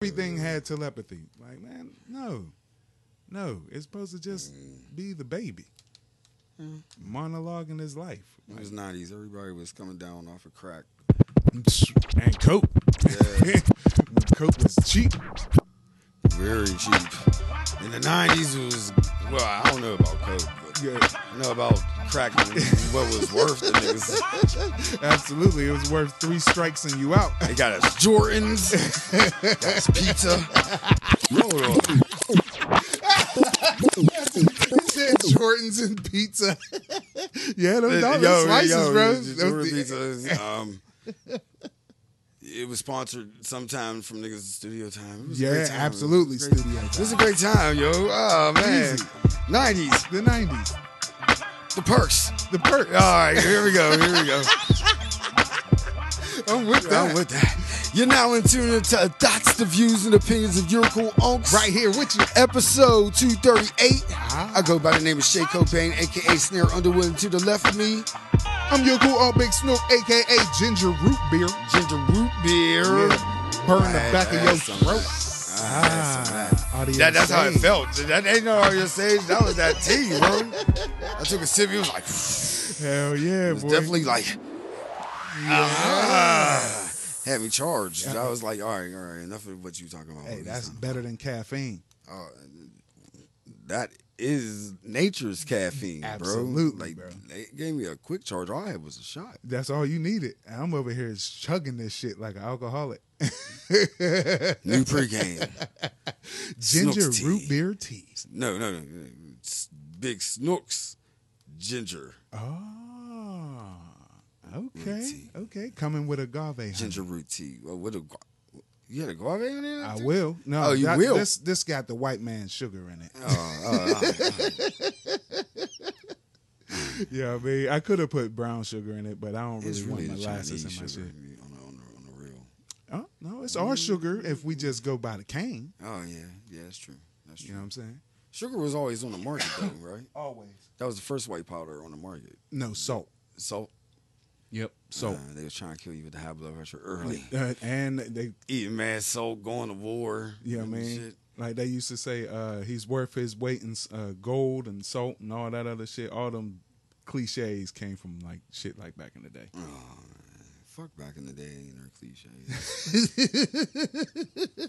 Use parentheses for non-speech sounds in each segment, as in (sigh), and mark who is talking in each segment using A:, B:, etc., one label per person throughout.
A: everything had telepathy. Like, man, no, no. It's supposed to just mm. be the baby mm. monologuing his life.
B: It was nineties. Everybody was coming down off of crack.
A: And coke.
B: Yeah, (laughs)
A: coke was cheap.
B: very cheap. In the nineties, it was well. I don't know about coke, but
A: Yeah,
B: I know about crack what was worth the niggas. (laughs)
A: absolutely. It was worth three strikes and you out.
B: They got us Jordans, got us pizza. Hold on.
A: It (laughs) said Jordans and pizza. (laughs) yeah, those dollar
B: Yo,
A: slices,
B: yo,
A: bro.
B: the
A: Those-
B: pizza um, it was sponsored sometime from niggas studio time. It was a
A: Yeah,
B: great time.
A: absolutely,
B: It was, a great-
A: studio
B: It was a great time, yo. Oh man, nineties,
A: The nineties.
B: the perks.
A: The perk.
B: All right, here we go. Here we go. (laughs)
A: I'm with that.
B: I'm with that. You're now in tune into That's the views and opinions of your cool unks.
A: right here with you.
B: Episode 238.
A: Ah.
B: I go by the name of Shay Cobain, aka Snare Underwood. And to the left of me,
A: I'm your cool big snook, aka Ginger Root Beer.
B: Ginger Root Beer.
A: Yeah. Burn the back of your
B: some-
A: throat.
B: Ah, that's that. that's how it felt. That ain't no audio stage. That was that tea, bro. I took a sip. It was like,
A: Hell yeah, it
B: was
A: boy.
B: definitely like, ah, had me charged. I was like, all right, all right, enough of what you talking about.
A: Hey, that's better than caffeine.
B: talking- that is nature's caffeine,
A: Absolutely,
B: bro. Like,
A: bro.
B: they gave me a quick charge. All I had was a shot.
A: That's all you needed. I'm over here chugging this shit like an alcoholic.
B: New (laughs) pregame.
A: Ginger root beer tea.
B: No, no, no. It's Big Snooks ginger.
A: Oh, okay, okay. Coming with agave. honey.
B: Ginger root tea. Well, what a, you had agave on there?
A: I
B: too?
A: will. No,
B: Oh, you
A: that-
B: will?
A: This this got the white man sugar in it.
B: Oh, oh, oh. (laughs)
A: Yeah, I mean, I could have put brown sugar in it, but I don't really,
B: really
A: want molasses
B: Chinese
A: in my
B: sugar
A: shit.
B: on the, on, on the real.
A: Oh no, it's our mm. sugar if we just go by the cane.
B: Oh, yeah. Yeah, that's true. That's true.
A: You know what I'm saying?
B: Sugar was always on the market, though, (coughs) right?
A: Always.
B: That was the first white powder on the market.
A: No salt.
B: Salt.
A: Yep. So
B: Uh, they was trying to kill you with the high blood pressure early.
A: Uh, and they, (laughs)
B: Eating mad salt, going to war.
A: yeah, man.
B: shit.
A: like they used to say, uh, he's worth his weight in uh, gold and salt and all that other shit. All them cliches came from like shit like back in the day.
B: Oh, man. Fuck back in the day and their cliches. (laughs)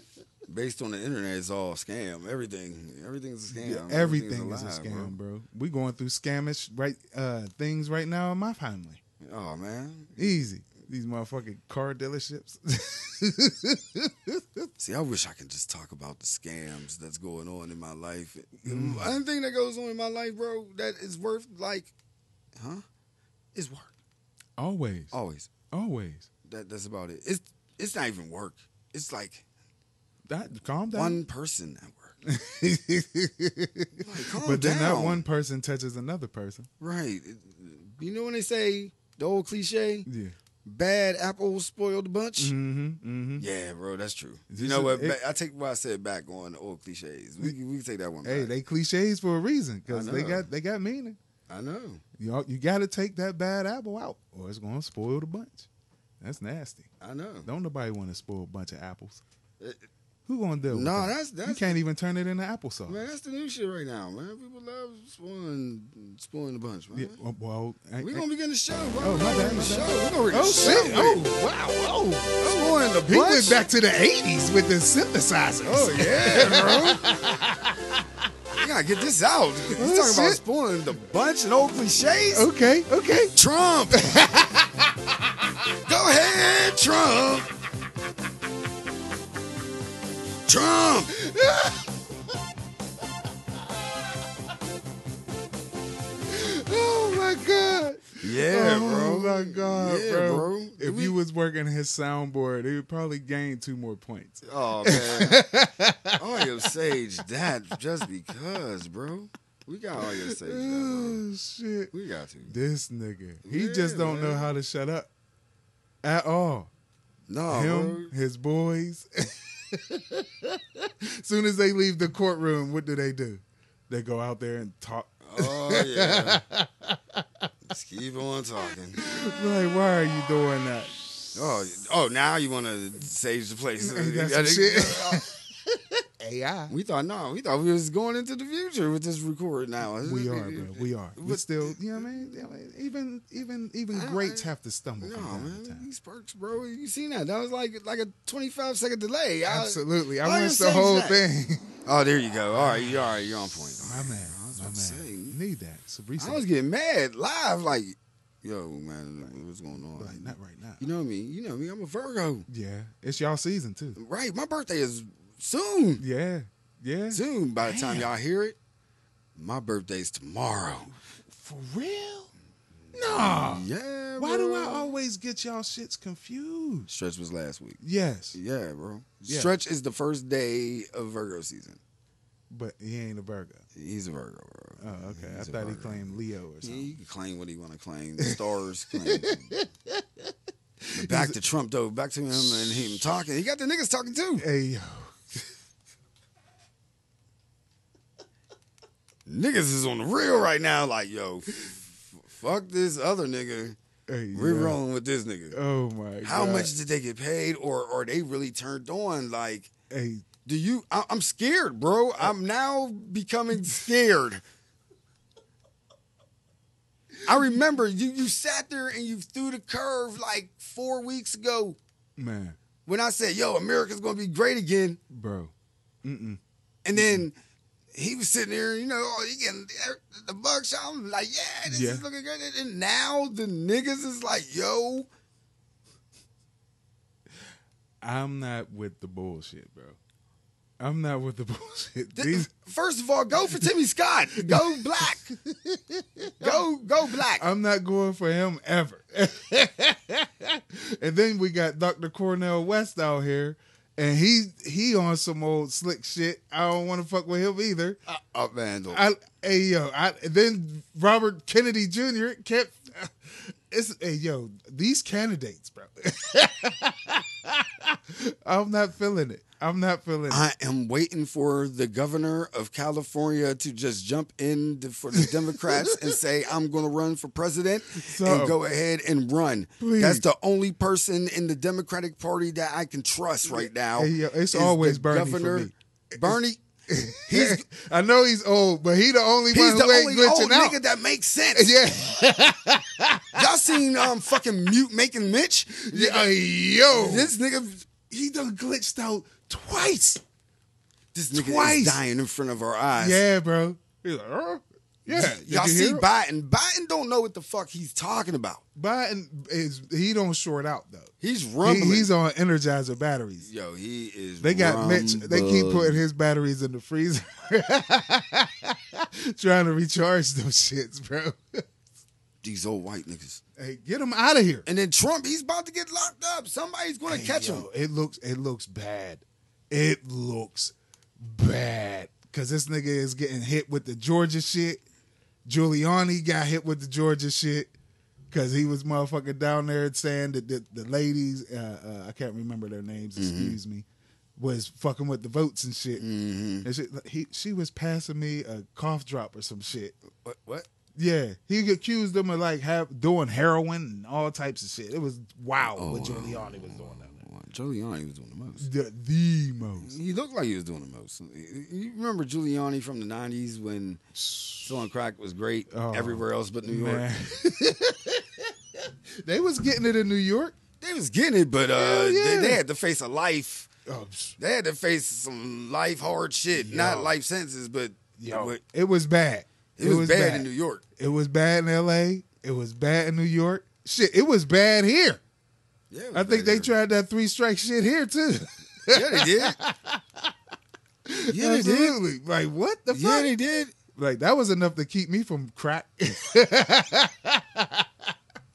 B: Based on the internet, it's all scam. Everything, everything's a scam.
A: Yeah, everything is a scam, bro. We going through scamish right uh, things right now in my family.
B: Oh man,
A: Easy. These motherfucking car dealerships. (laughs)
B: see, I wish I could just talk about the scams that's going on in my life.
A: Mm.
B: Anything that goes on in my life, bro, that is worth like, huh? Is work
A: always.
B: always.
A: Always.
B: That that's about it. It's it's not even work. It's like
A: That calm down.
B: one person at work. (laughs) Like,
A: but then that one person touches another person.
B: Right. You know when they say the old cliche,
A: Yeah.
B: bad apples spoil the bunch?
A: Mm-hmm. Mm-hmm.
B: Yeah, bro, that's true.
A: This
B: you know what?
A: it-
B: I take what I said back on the old cliches. We, can- we can take that one
A: Hey,
B: back.
A: they cliches for a reason because they got they got meaning.
B: I know.
A: You know, you got to take that bad apple out, or it's gonna spoil the bunch. That's nasty.
B: I know.
A: Don't nobody want to spoil a bunch of apples.
B: Uh,
A: Who gonna do?
B: No,
A: that?
B: that's-
A: you can't even turn it into applesauce.
B: Man, that's the new shit right now, man. People love spoiling, spoiling the bunch, man.
A: Yeah, well, well, ain't-
B: We're
A: ain't-
B: gonna begin the show, bro.
A: Oh, my bad, my
B: the
A: bad.
B: show. We're gonna
A: Oh shit!
B: show.
A: Oh wow! Oh,
B: spoiling the
A: he went back to the '80s with the synthesizers.
B: Oh yeah, bro. (laughs) we gotta get this out. He's
A: Oh,
B: talking about spoiling the bunch and old cliches.
A: Okay, okay.
B: Trump. (laughs) Go ahead, Trump. Trump.
A: Oh my god.
B: Yeah,
A: oh
B: bro.
A: my god,
B: Yeah,
A: bro.
B: bro.
A: If
B: We-
A: you was working his soundboard, he would probably gain two more points.
B: Oh man. (laughs) Audio Sage that just because, bro. We got all your Sage.
A: Oh shit.
B: We got to.
A: This nigga. He
B: Yeah,
A: just don't know how to shut up. At all.
B: No,
A: Him,
B: bro.
A: his boys. (laughs) (laughs) Soon as they leave the courtroom, what do they do? They go out there and talk.
B: Oh yeah. (laughs) Just keep on talking.
A: Like, why are you doing that?
B: Oh, oh! Now you want to sage the place?
A: Ain't that (laughs) some shit? AI.
B: We thought no, we thought we was going into the future with this record now.
A: We are, bro. We are. We
B: But-
A: still, you know what I mean? Yeah, I Even, even, even
B: I-
A: greats have to stumble
B: No
A: from time to
B: man, these perks, bro. You seen that? That was like like a twenty five second delay. I-
A: Absolutely. I
B: why
A: watched the whole
B: that?
A: thing. (laughs)
B: Oh, there you go. All right, you all right? You're on point.
A: My man.
B: I was
A: My man.
B: say,
A: Need that. Some
B: I
A: research.
B: was getting mad live, like, yo, man, what's going on?
A: Like, not right now.
B: You know me. You know me. I'm a Virgo.
A: Yeah. It's y'all season, too.
B: Right. My birthday is soon.
A: Yeah. Yeah.
B: Soon. By the time
A: Damn.
B: y'all hear it, my birthday's tomorrow.
A: For real? Nah.
B: Yeah.
A: Why do I always get y'all shits confused?
B: Stretch was last week.
A: Yes.
B: Yeah, bro.
A: Yeah.
B: Stretch is the first day of Virgo season.
A: But he ain't a Virgo.
B: He's a Virgo, bro.
A: Oh, okay.
B: He's
A: I thought he claimed Leo or
B: Yeah,
A: something.
B: he can claim what he want to claim. The stars claim. (laughs) Back to Trump though. Back to him and him talking. He got the niggas talking too.
A: Hey,
B: Niggas is on the real right now. Like yo, f- fuck this other nigga.
A: Hey,
B: We're
A: yo.
B: rolling with this nigga.
A: Oh, my
B: How
A: God.
B: much did they get paid, or or they really turned on? Like,
A: Hey,
B: do you? I, I'm scared, bro. Uh, I'm now becoming scared. I remember you you sat there and you threw the curve like four weeks ago
A: man.
B: when I said, "Yo, America's gonna be great again,"
A: Bro. Mm-mm.
B: and then he was sitting there, you know, oh, he getting the buckshot. I'm like, "Yeah, this
A: Yeah.
B: is looking good," and now the niggas is like, "Yo."
A: I'm not with the bullshit, bro. I'm not with the (laughs) bullshit. These,
B: First of all, go for Timmy Scott. Go (laughs) black. go go black.
A: I'm not going for him ever. (laughs) and then we got Dr. Cornel West out here, and he he on some old slick shit. I don't want to fuck with him either.
B: Uh, man, though.
A: I hey yo, I then Robert Kennedy Jr. kept it's hey yo, these candidates, bro. (laughs) I'm not feeling it. I'm not feeling it.
B: I am waiting for the governor of California to just jump in for the Democrats and say, (laughs) I'm going to run for president
A: So-
B: and go ahead and run.
A: Please.
B: That's the only person in the Democratic Party that I can trust right now.
A: Hey, it's always Bernie
B: governor. Bernie, (laughs) he's,
A: I know he's old, but he the only
B: he's
A: one
B: the
A: who ain't
B: only
A: glitching
B: old
A: out.
B: nigga that makes sense.
A: Yeah, (laughs)
B: Y'all seen um fucking mute making Mitch?
A: yeah yo,
B: This nigga,
A: he done glitched out twice.
B: this nigga
A: Twice.
B: is dying in front of our eyes.
A: Yeah, bro. He's like, yeah.
B: Y'all see
A: him?
B: Biden. Biden don't know what the fuck he's talking about.
A: Biden is he don't short out though.
B: He's
A: He,
B: rumbling.
A: he's on Energizer batteries.
B: Yo, he is.
A: They got Mitch. They keep putting his batteries in the freezer, (laughs) trying to recharge those shits, bro.
B: these old white niggas.
A: hey, get him out of here.
B: And then Trump, he's about to get locked up. Somebody's going to
A: Hey,
B: catch
A: yo,
B: him.
A: It looks. It looks bad. It looks bad because this nigga is getting hit with the Georgia shit. Giuliani got hit with the Georgia shit because he was motherfucking down there saying that the, the ladies, uh, uh, I can't remember their names, excuse me, was fucking with the votes and shit.
B: Mm-hmm.
A: And shit, he, she was passing me a cough drop or some shit.
B: What? What?
A: Yeah, he accused them of like have doing heroin and all types of shit. It was wild
B: Oh,
A: what. Giuliani was doing
B: Well, Giuliani was doing the most.
A: The, the most.
B: He looked like he was doing the most. You remember Giuliani from the '90s when selling crack was great
A: Oh,
B: everywhere else but New York.
A: Man. (laughs) they was getting it in New York.
B: They was getting it, but uh,
A: yeah.
B: they, they had to face a life.
A: Oh,
B: They had to face some life hard shit.
A: Yo.
B: Not life sentences, but
A: yo,
B: it,
A: it was bad.
B: it was, bad, in New York.
A: It was bad in L.A. It was bad in New York. Shit, it was bad here.
B: Yeah,
A: I think they tried that three strike shit here too.
B: Yeah, they did. (laughs) Yeah, they did.
A: Absolutely. Like what the fuck?
B: Yeah, they did.
A: like that was enough to keep me from crack. (laughs)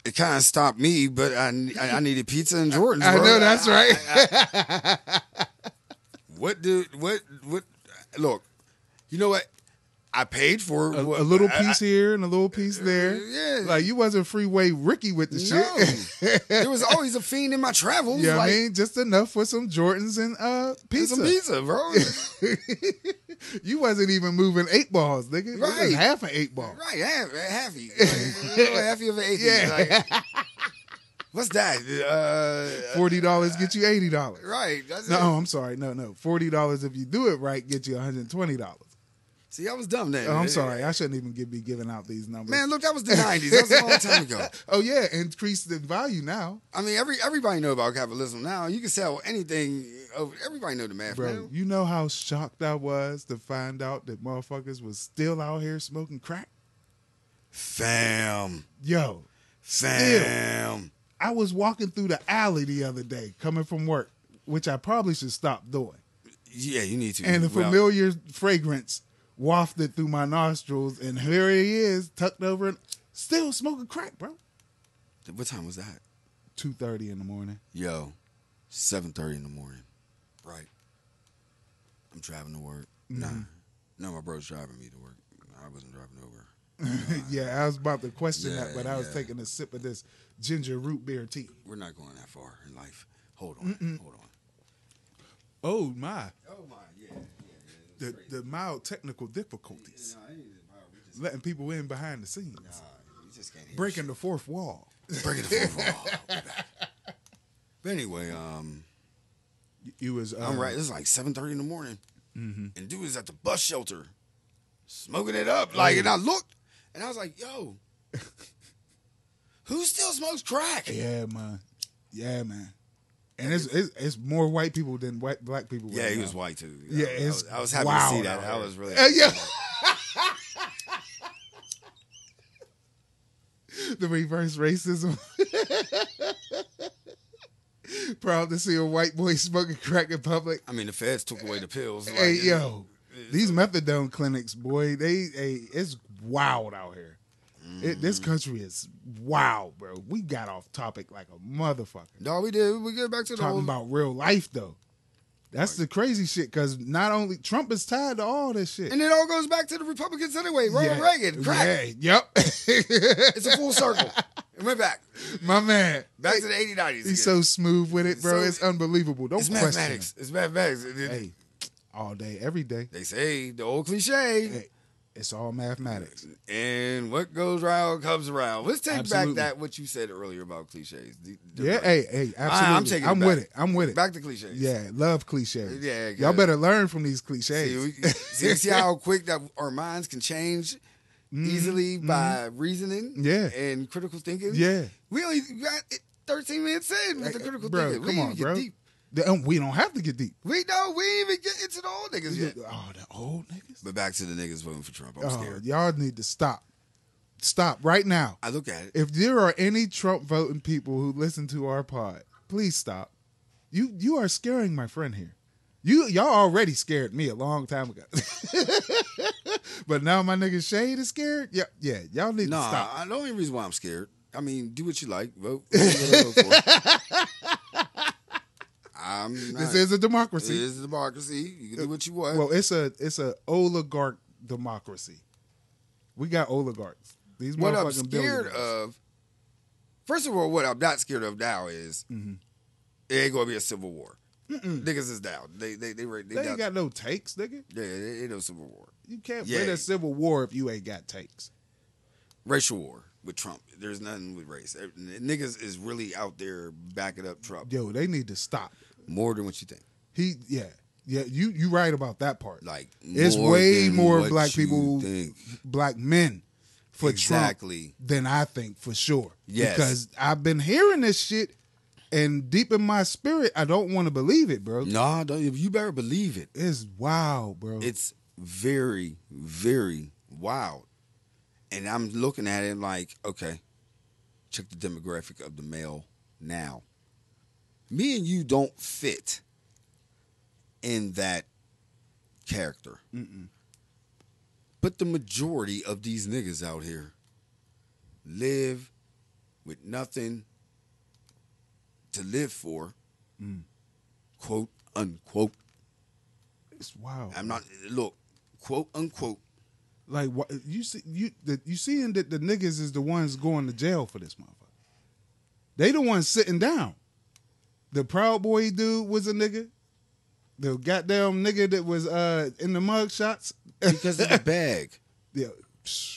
B: It kind of stopped me, but I, I, I needed pizza and Jordans.
A: I
B: bro.
A: know that's right.
B: I- (laughs) what do what what? Look, you know what? I paid for
A: a, a little
B: I-
A: piece here and a little piece there.
B: yeah.
A: Like you wasn't freeway Ricky with the
B: No,
A: shit.
B: there was always a fiend in my travels.
A: Yeah,
B: like,
A: I mean, just enough for some Jordans and uh
B: and
A: pizza.
B: some pizza, bro. (laughs)
A: you wasn't even moving eight balls, nigga.
B: Right.
A: half an eight ball.
B: right, half, a little halfy of an eighty.
A: Yeah.
B: Like, What's that? Uh,
A: Forty dollars get you eighty dollars.
B: right.
A: No. I'm sorry. No, no. Forty dollars if you do it right get you one hundred twenty dollars.
B: See, I was dumb then.
A: Oh, I'm sorry. I shouldn't even give, be giving out these numbers.
B: Man, look, that was the '90s. That was a long time ago. (laughs)
A: Oh yeah, increased the value now,
B: I mean, every everybody know about capitalism now. You can sell anything. Oh, everybody know the math,
A: bro.
B: man.
A: You know how shocked I was to find out that motherfuckers was still out here smoking crack.
B: Fam,
A: Yo,
B: fam.
A: I was walking through the alley the other day coming from work, which I probably should stop doing.
B: Yeah, you need to.
A: And the
B: Well,
A: familiar fragrance wafted through my nostrils, and here he is, tucked over, and still smoking crack, bro.
B: What time was that?
A: Two thirty in the morning.
B: Yo, seven thirty in the morning. Right. I'm driving to work. Nah,
A: Mm-hmm.
B: no, my bro's driving me to work. I wasn't driving over. (laughs)
A: yeah, I was about to question
B: Yeah,
A: that, but I was
B: yeah.
A: taking a sip of this ginger root beer tea.
B: We're not going that far in life. Hold on, hold on.
A: Oh my!
B: Oh my, yeah,
A: The the mild technical difficulties, letting people in behind the scenes,
B: you just can't hear
A: breaking the fourth wall. (laughs)
B: breaking the fourth wall. But anyway, um,
A: You was uh,
B: I'm right. Is like seven thirty in the morning, and dude is at the bus shelter, smoking it up. Like, and I looked, and I was like, "Yo, (laughs) who still smokes crack?"
A: Yeah, man. Yeah, man. And it's, it's it's more white people than white black people.
B: Yeah,
A: right
B: he
A: now.
B: was white too.
A: Yeah,
B: I,
A: it's
B: was, I was happy to see that. I was really.
A: Uh, yeah. (laughs) the reverse racism. (laughs) Proud to see a white boy smoking crack in public.
B: I mean, the feds took away the pills. Like,
A: hey, yo, these methadone clinics, boy, they, hey, it's wild out here. It, this country is wild, bro. We got off topic like a motherfucker.
B: No, we did. We get back to the
A: Talking
B: whole.
A: about real life though. That's the crazy shit. Because not only Trump is tied to all this shit.
B: and it all goes back to the Republicans anyway. Ronald
A: Yeah.
B: Reagan, crack.
A: Yeah, yep. (laughs)
B: It's a full circle. (laughs) It went back.
A: My man.
B: Back to the 80s, 90s.
A: He's
B: again.
A: so smooth with it, bro.
B: So-
A: it's unbelievable. Don't
B: It's
A: question
B: mathematics. It's mathematics. It-
A: Hey, all day, every day.
B: They say the old cliche.
A: Hey, it's all mathematics.
B: And what goes around comes around. Let's take
A: Absolutely.
B: back that what you said earlier about cliches. The- the-
A: Yeah, hey, hey, absolutely.
B: I'm taking
A: I'm
B: back.
A: with it. I'm with it.
B: Back to cliches.
A: Yeah, love cliches.
B: Yeah,
A: Y'all better learn from these cliches.
B: See, we, (laughs) see, see how quick that our minds can change easily by reasoning
A: Mm-hmm. Yeah.
B: and critical thinking?
A: Yeah.
B: We only got 13 minutes in with the critical
A: bro,
B: thinking.
A: Come
B: didn't
A: on,
B: get
A: bro.
B: deep.
A: The- um, we don't have to get deep.
B: We know we even get into the old niggas yet.
A: Oh, the old niggas.
B: But back to the niggas voting for Trump. I'm
A: Oh,
B: scared.
A: y'all need to stop. Stop right now.
B: I look at it.
A: If there are any Trump voting people who listen to our pod, please stop. You you are scaring my friend here. You y'all already scared me a long time ago. (laughs) but now my nigga Shade is scared. Yeah, yeah. Y'all need
B: No,
A: to stop.
B: I, the only reason why I'm scared. I mean, do what you like. Vote. (laughs) Vote what you vote for. I'm not,
A: This is a
B: it
A: democracy.
B: is a democracy. You can do what you want.
A: Well, it's a it's a oligarch democracy. We got oligarchs. These
B: what I'm scared
A: billionaires.
B: of, first of all, what I'm not scared of now is
A: Mhm.
B: it ain't gonna be a civil war. Niggas is down. They they they they, they,
A: They ain't got no takes, nigga.
B: yeah, it ain't no civil war.
A: You can't
B: Yeah.
A: win a civil war if you ain't got takes.
B: Racial war with Trump. There's nothing with race. Niggas is really out there backing up Trump
A: Yo, they need to stop.
B: More than what you think.
A: He, yeah, yeah. You you right about that part.
B: Like
A: It's way more black people
B: think.
A: black men for
B: Exactly.
A: Trump than I think for sure.
B: Yes.
A: because I've been hearing this shit, and deep in my spirit, I don't want to believe it, bro.
B: Nah, don't, you better believe it.
A: It's wild, bro.
B: It's very, very wild. And I'm looking at it like, okay, check the demographic of the male now. Me and you don't fit in that character. But the majority of these niggas out here live with nothing to live for, mm. quote unquote.
A: it's wild.
B: I'm not look, quote unquote.
A: like what you see you the, you seeing that the niggas is the ones going to jail for this motherfucker. They the ones sitting down. The Proud Boy dude was a nigga. The goddamn nigga that was uh in the mug shots.
B: because of the (laughs) bag.
A: yeah,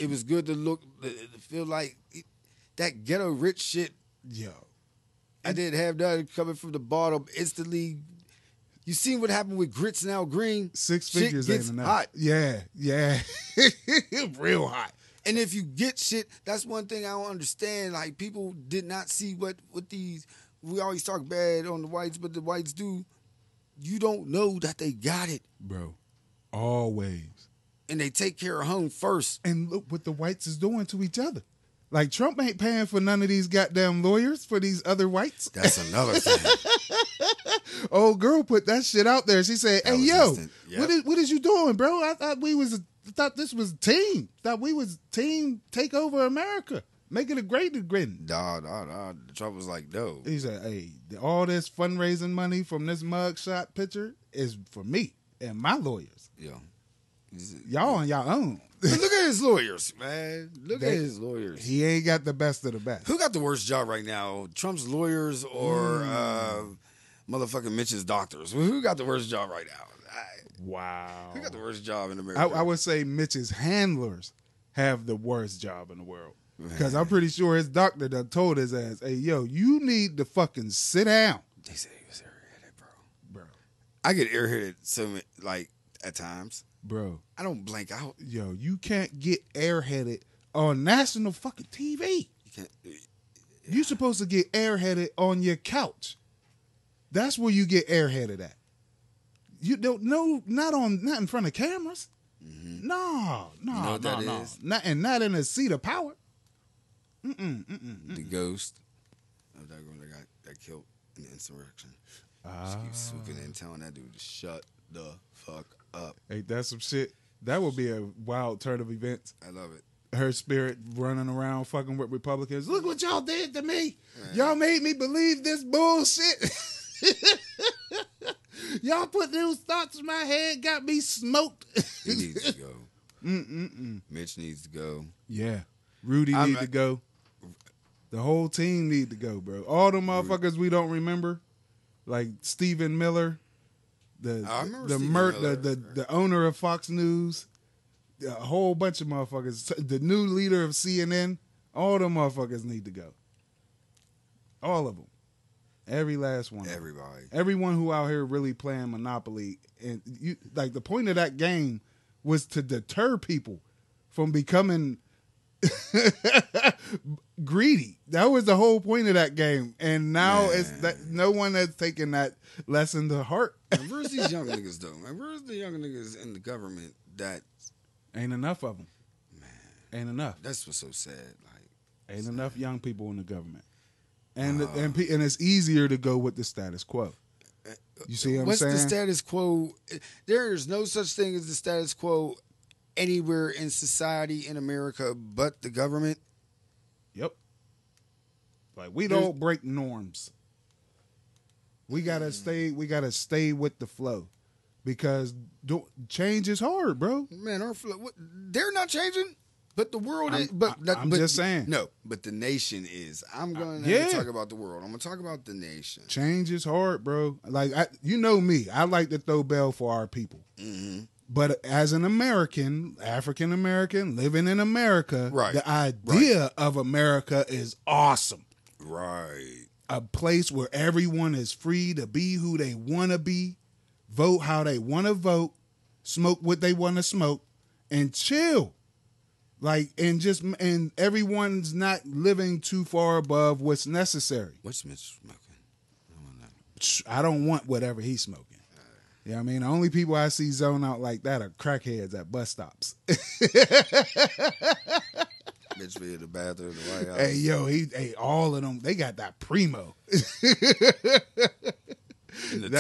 B: It was good to look, to feel like it- that ghetto rich shit.
A: yo,
B: I didn't have that coming from the bottom instantly. You seen what happened with grits now green?
A: Six
B: Shit
A: figures
B: gets
A: ain't enough.
B: hot.
A: Yeah, yeah, (laughs) real hot.
B: And if you get shit, that's one thing I don't understand. Like people did not see what what these. We always talk bad on the whites, but the whites do. You don't know that they got it,
A: bro. Always.
B: and they take care of home first.
A: And look what the whites is doing to each other. Like Trump ain't paying for none of these goddamn lawyers for these other whites.
B: That's another thing. (laughs)
A: Old girl put that shit out there. She said,
B: That
A: "Hey yo.
B: Yep.
A: what is what is you doing, bro? I thought we was thought this was team. Thought we was team take over America, make it a great again."
B: Nah, nah, nah. Trump was like, no.
A: He said, "Hey, all this fundraising money from this mugshot picture is for me and my lawyers.
B: He's-
A: Y'all on y'all own."
B: Look at his lawyers, man. Look
A: They-
B: at his lawyers.
A: he ain't got the best of the best.
B: Who got the worst job right now? Trump's lawyers or
A: Hmm.
B: uh, motherfucking Mitch's doctors? Who got the worst job right now? I,
A: Wow.
B: who got the worst job in America?
A: I, I would say Mitch's handlers have the worst job in the world. Because I'm pretty sure his doctor done told his ass, hey, yo, you need to fucking sit down,
B: They said he was airheaded, bro.
A: bro.
B: I get airheaded so like at times.
A: Bro,
B: I don't blank out.
A: yo, you can't get airheaded on national fucking TV.
B: You can't.
A: you supposed to get airheaded on your couch. That's where you get airheaded at. You don't no, not on not in front of cameras. No, no,
B: Mm-hmm. You know
A: no,
B: that
A: no.
B: is?
A: Not and not in a seat of power. Mm-mm, mm-mm.
B: The ghost of that girl that got, got killed in the insurrection.
A: Ah.
B: She keep swooping in, telling that dude to shut the fuck up.
A: Ain't that some shit? That would be a wild turn of events.
B: I love it.
A: Her spirit running around fucking with Republicans. Look what y'all did to me. Y'all made me believe this bullshit. (laughs) y'all put those thoughts in my head, got me smoked.
B: He needs to go. (laughs)
A: Mm-mm-mm.
B: Mitch needs to go.
A: Yeah. Rudy
B: I'm-
A: to go. The whole team need to go, bro. All the motherfuckers we don't remember, like Stephen Miller, the the mer- the, the the owner of Fox News, a whole bunch of motherfuckers. The new leader of CNN. All the motherfuckers need to go. All of them. Every last one.
B: Everybody.
A: Everyone who out here really playing Monopoly, and you like the point of that game was to deter people from becoming (laughs) greedy. That was the whole point of that game, and now it's that no one has taken that lesson to heart. (laughs)
B: And where's these young niggas though? Man, where's the young niggas in the government that
A: Ain't enough of them. Man, ain't enough.
B: that's what's so sad. Like
A: Ain't enough young people in the government, and
B: Uh.
A: and and it's easier to go with the status quo. You see what I'm
B: what's
A: saying?
B: the status quo? There is no such thing as the status quo anywhere in society in America but the government.
A: Yep. Like we
B: There's-
A: don't break norms. We gotta stay. We gotta stay with the flow, because change is hard, bro.
B: Man, our flow. What, they're not changing, but the world is.
A: I'm-
B: But
A: I-
B: but-
A: just saying.
B: No, but the nation is. I'm going to
A: yeah.
B: talk about the world. I'm going to talk about the nation.
A: Change is hard, bro. Like I, you know me, I like to throw bell for our people.
B: hmm
A: But as an American, African American, living in America,
B: Right.
A: the idea of America is awesome.
B: Right.
A: a place where everyone is free to be who they want to be, vote how they want to vote, smoke what they want to smoke, and chill. Like and just and everyone's not living too far above what's necessary.
B: What's Mitch smoking? I want that.
A: Sh- I don't want whatever he's smoking. Yeah, I mean, the only people I see zone out like that are crackheads at bus stops. (laughs)
B: Mitch be in the bathroom, the White House.
A: hey, yo, he, hey, all of them, they got that primo. that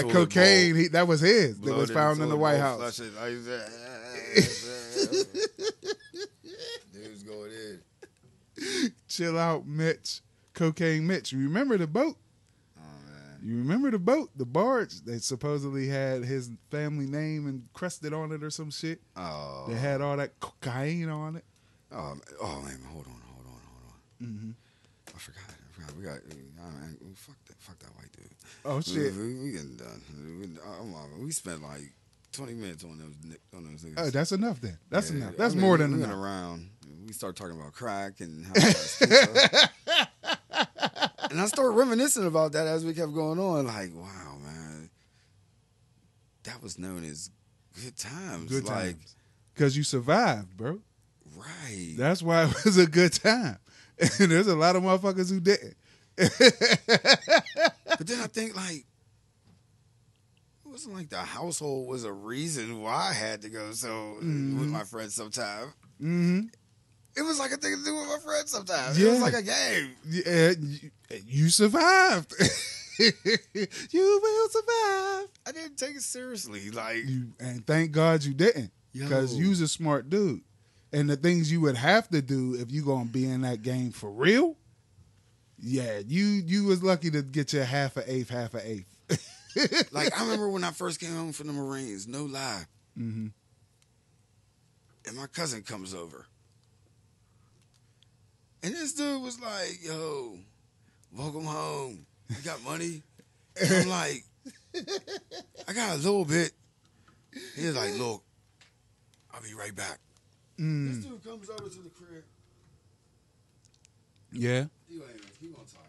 A: cocaine,
B: bowl,
A: he, that was his. That was found in the White House.
B: flush it like that. (laughs) Dude's going in.
A: Chill out, Mitch. Cocaine Mitch. You remember the boat? You remember the boat? The barge? They supposedly had his family name encrusted on it or some shit.
B: Oh.
A: They had all that cocaine on it.
B: Oh, man. oh man, hold on, hold on, hold on.
A: Mm-hmm.
B: I forgot. I forgot. We got. I mean, fuck that. Fuck that white dude.
A: Oh shit!
B: We, we, we getting done. We, we spent like 20 minutes on those on those niggas.
A: Oh, that's enough then. That's
B: Yeah,
A: enough.
B: I
A: That's
B: mean,
A: more than
B: we
A: enough.
B: around. We start talking about crack and (laughs) how. And I started reminiscing about that as we kept going on. Like, wow, man, that was known as good times.
A: Good
B: like,
A: times. Because you survived, bro.
B: right?
A: That's why it was a good time. (laughs) And there's a lot of motherfuckers who didn't. (laughs)
B: but then I think like. It wasn't like the household was a reason why I had to go so with my friends sometime.
A: Mm-hmm.
B: It was like a thing to do with my friends sometimes. It was like a game.
A: Yeah, you, you survived. (laughs) you will survive.
B: I didn't take it seriously. Like
A: You and thank God you didn't, because
B: Yo.
A: you's a smart dude. And the things you would have to do if you gonna be in that game for real, yeah, you you was lucky to get your half a eighth, half a eighth. (laughs)
B: like I remember when I first came home from the Marines, no lie.
A: Mm-hmm.
B: And my cousin comes over. And this dude was like, yo, welcome home. You got money? And I'm like, I got a little bit. He was like, look, I'll be right back. This
A: Mm,
B: dude comes over to the crib.
A: yeah.
B: He gonna talk,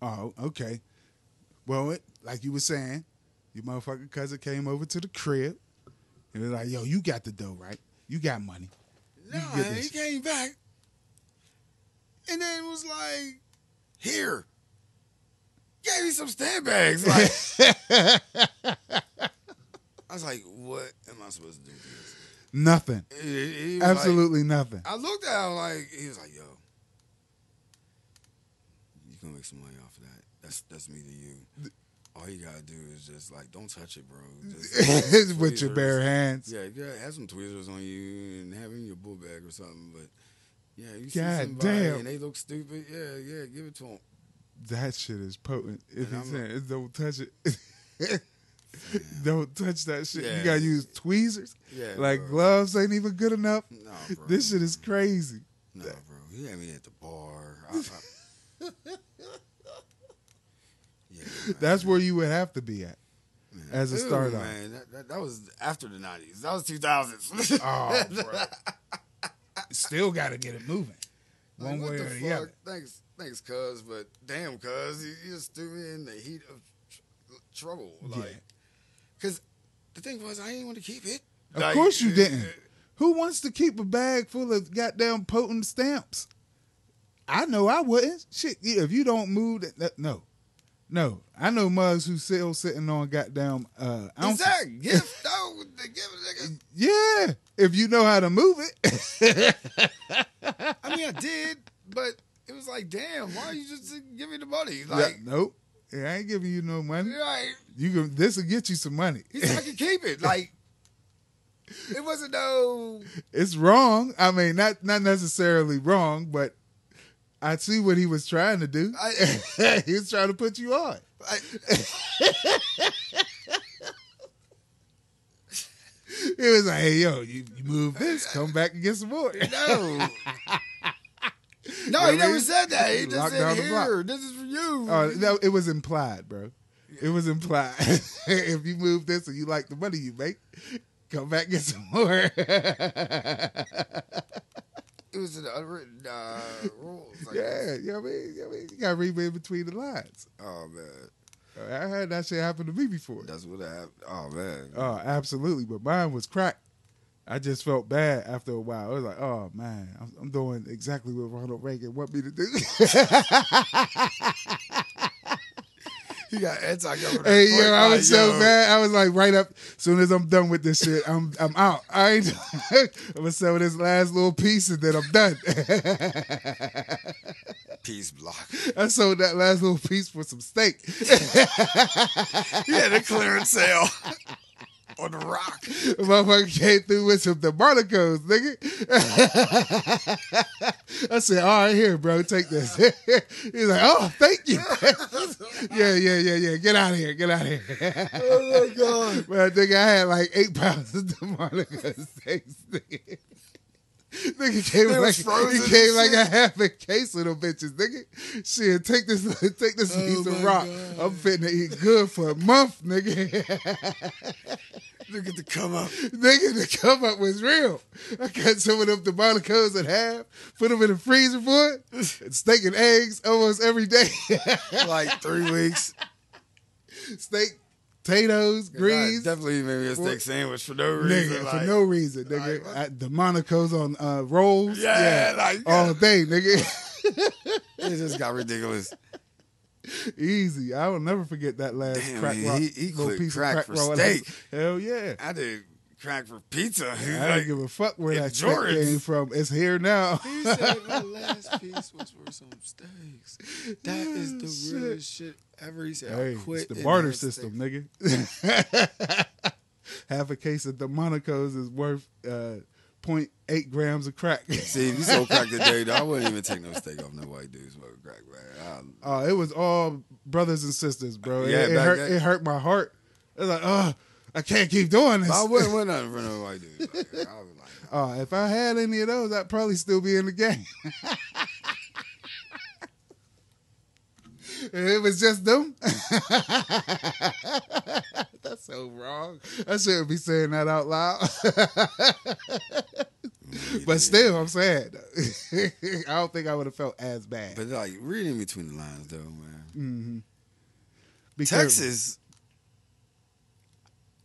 B: man.
A: Oh, okay. Well, it, like you were saying, your motherfucking cousin came over to the crib and was like, "Yo, you got the dough, right? You got money."
B: No,
A: You
B: he came back. And then was like, here. Gave me some stamp bags. Like (laughs) I was like, what am I supposed to do with this?
A: Nothing.
B: He- he was like-
A: Absolutely nothing.
B: I looked at him like he was like, yo, you gonna make some money off of that. That's that's me to you. All you gotta do is just like don't touch it, bro. (laughs) Just
A: With your bare hands.
B: Yeah, yeah, have some tweezers on you and have it in your bull bag or something. But yeah, you see
A: God
B: somebody
A: damn.
B: and they look stupid. Yeah, yeah, give it to them.
A: That shit is potent. If
B: And
A: he's saying, don't touch it. (laughs) don't touch that shit.
B: Yeah.
A: You gotta use tweezers.
B: Yeah,
A: Like
B: bro.
A: gloves ain't even good enough.
B: No, bro.
A: This shit is crazy.
B: No, bro. He had me at the bar. I, I, (laughs) yeah,
A: That's where you would have to be at.
B: man.
A: as a
B: Dude,
A: start
B: man. That, that, that was after the nineties. That was two thousands. (laughs)
A: Oh, bro. Still got to get it moving.
B: Like,
A: One
B: what
A: way
B: the
A: or the other.
B: Thanks, thanks, cuz. But damn, cuz, you, you just threw me in the heat of tr- trouble.
A: Yeah.
B: Like, cause the thing was, I didn't want to keep it.
A: Of
B: Like,
A: course you
B: uh,
A: didn't. Who wants to keep a bag full of goddamn potent stamps? I know I wouldn't. Shit, yeah, if you don't move, that, that- no, no. I know mugs who still sitting on goddamn uh,
B: Is
A: ounces.
B: that a gift? No, the gift, (laughs) nigga.
A: Yeah, if you know how to move it. (laughs)
B: I mean, I did, but it was like, damn, why you just give me the money?
A: Yeah,
B: Like,
A: nope. Yeah, I ain't giving you no money.
B: like
A: You can. This will get you some money.
B: he said I can keep it. Like, it wasn't no. (laughs)
A: it's wrong. I mean, not not necessarily wrong, but I see what he was trying to do.
B: I- (laughs)
A: he was trying to put you on.
B: I, (laughs)
A: He was like, "Hey, yo, you, you move this, come back and get some more." (laughs)
B: no. (laughs) No,
A: I
B: he never
A: mean,
B: said that. He just
A: lock
B: said. "Here, this is for you."
A: Oh, no, it was implied, bro. It was implied. if you move this and you like the money you make, come back and get some more.
B: it was an unwritten uh, rules.
A: Yeah, you know what I mean? You, know what I mean? you got to read in between the lines.
B: Oh man,
A: I had that shit happen to me before.
B: that's what happened. Oh man.
A: Oh, absolutely. But mine was crack. I just felt bad after a while. I was like, oh man, I'm, I'm doing exactly what Ronald Reagan want me to do. (laughs) (laughs)
B: He got anti-government.
A: hey, yo, I was so mad. I was like, right up. As soon as I'm done with this shit, I'm I'm out. I ain't. (laughs) I'm gonna sell this last little piece and then I'm done. (laughs)
B: Peace block.
A: I sold that last little piece for some steak.
B: Yeah, the clearance sale on the rock. (laughs)
A: Motherfucker came through with some Demarcos, nigga. (laughs) I said, all right, here, bro, take this. (laughs) He's like, oh, thank you. yeah, yeah, yeah, yeah. Get out of here. Get out of here.
B: Oh my god.
A: Well, nigga, I had like eight pounds of Demarcos nigga. Nigga came
B: They
A: like he came like a half a case of them bitches, nigga. Shit, take this, (laughs) take this
B: Oh
A: piece of rock.
B: God.
A: I'm fitting to eat good for a month, nigga.
B: Look at the come up. (laughs)
A: Nigga, the come up was real. I cut some of them Delmonicos in half, put them in the freezer for it, and (laughs) steak and eggs almost every day.
B: Like three weeks.
A: steak, potatoes,
B: I
A: greens.
B: definitely made me a steak sandwich for no reason.
A: Nigga,
B: like,
A: for no reason, nigga.
B: like?
A: I, the Monaco's on uh, rolls.
B: Yeah, like-
A: all day, nigga. (laughs) (laughs)
B: it just got ridiculous.
A: Easy. I will never forget that last
B: Damn,
A: crack
B: man,
A: rock.
B: he- he
A: little piece of
B: crack for
A: roll.
B: steak.
A: Hell yeah.
B: I did crack for pizza. He's (laughs)
A: I
B: like,
A: don't give a fuck where
B: in
A: that steak
B: Jordans.
A: came from. It's here now.
B: He said my (laughs) last piece was for some steaks. That is the
A: Shit.
B: realest shit ever. He said,
A: Hey,
B: I quit.
A: it's the
B: and
A: barter
B: had
A: system,
B: steaks.
A: nigga. (laughs) Half a case of Delmonico's is worth uh, 0.8 grams of crack.
B: See, if you sold crack today, though, I wouldn't even take no steak off no white dude smoking crack, man.
A: Oh, it was all brothers and sisters, bro. It-
B: Yeah,
A: it,
B: back
A: hurt.
B: then.
A: It hurt my heart. It was like, oh, I can't keep doing this.
B: I, (laughs) wouldn't want nothing for no white dude. Like, I was like, (laughs)
A: Oh, if I had any of those, I'd probably still be in the game. (laughs) it was just them. That's so wrong. I shouldn't be saying that out loud. but still, I'm sad. I don't think I would have felt as bad.
B: but like reading between the lines, though, man.
A: hmm Be.
B: Texas,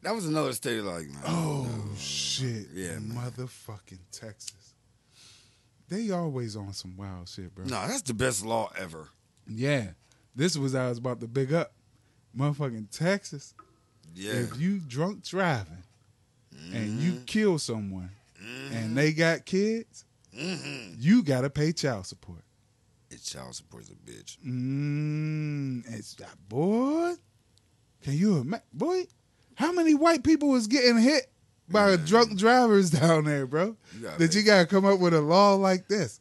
B: that was another state like, man.
A: Oh
B: no.
A: shit!
B: Yeah,
A: motherfucking Texas. They always on some wild shit, bro.
B: No, that's the best law ever.
A: Yeah, this was I was about to big up, motherfucking Texas.
B: Yeah.
A: If you drunk driving and you
B: Mhm.
A: kill someone
B: Mhm.
A: and they got kids,
B: Mhm.
A: you gotta pay child support.
B: It's child support's a bitch.
A: Mm, it's that boy. Can you imagine, boy? How many white people was getting hit by drunk drivers (laughs) down there, bro?
B: You
A: that you gotta come up with a law like this.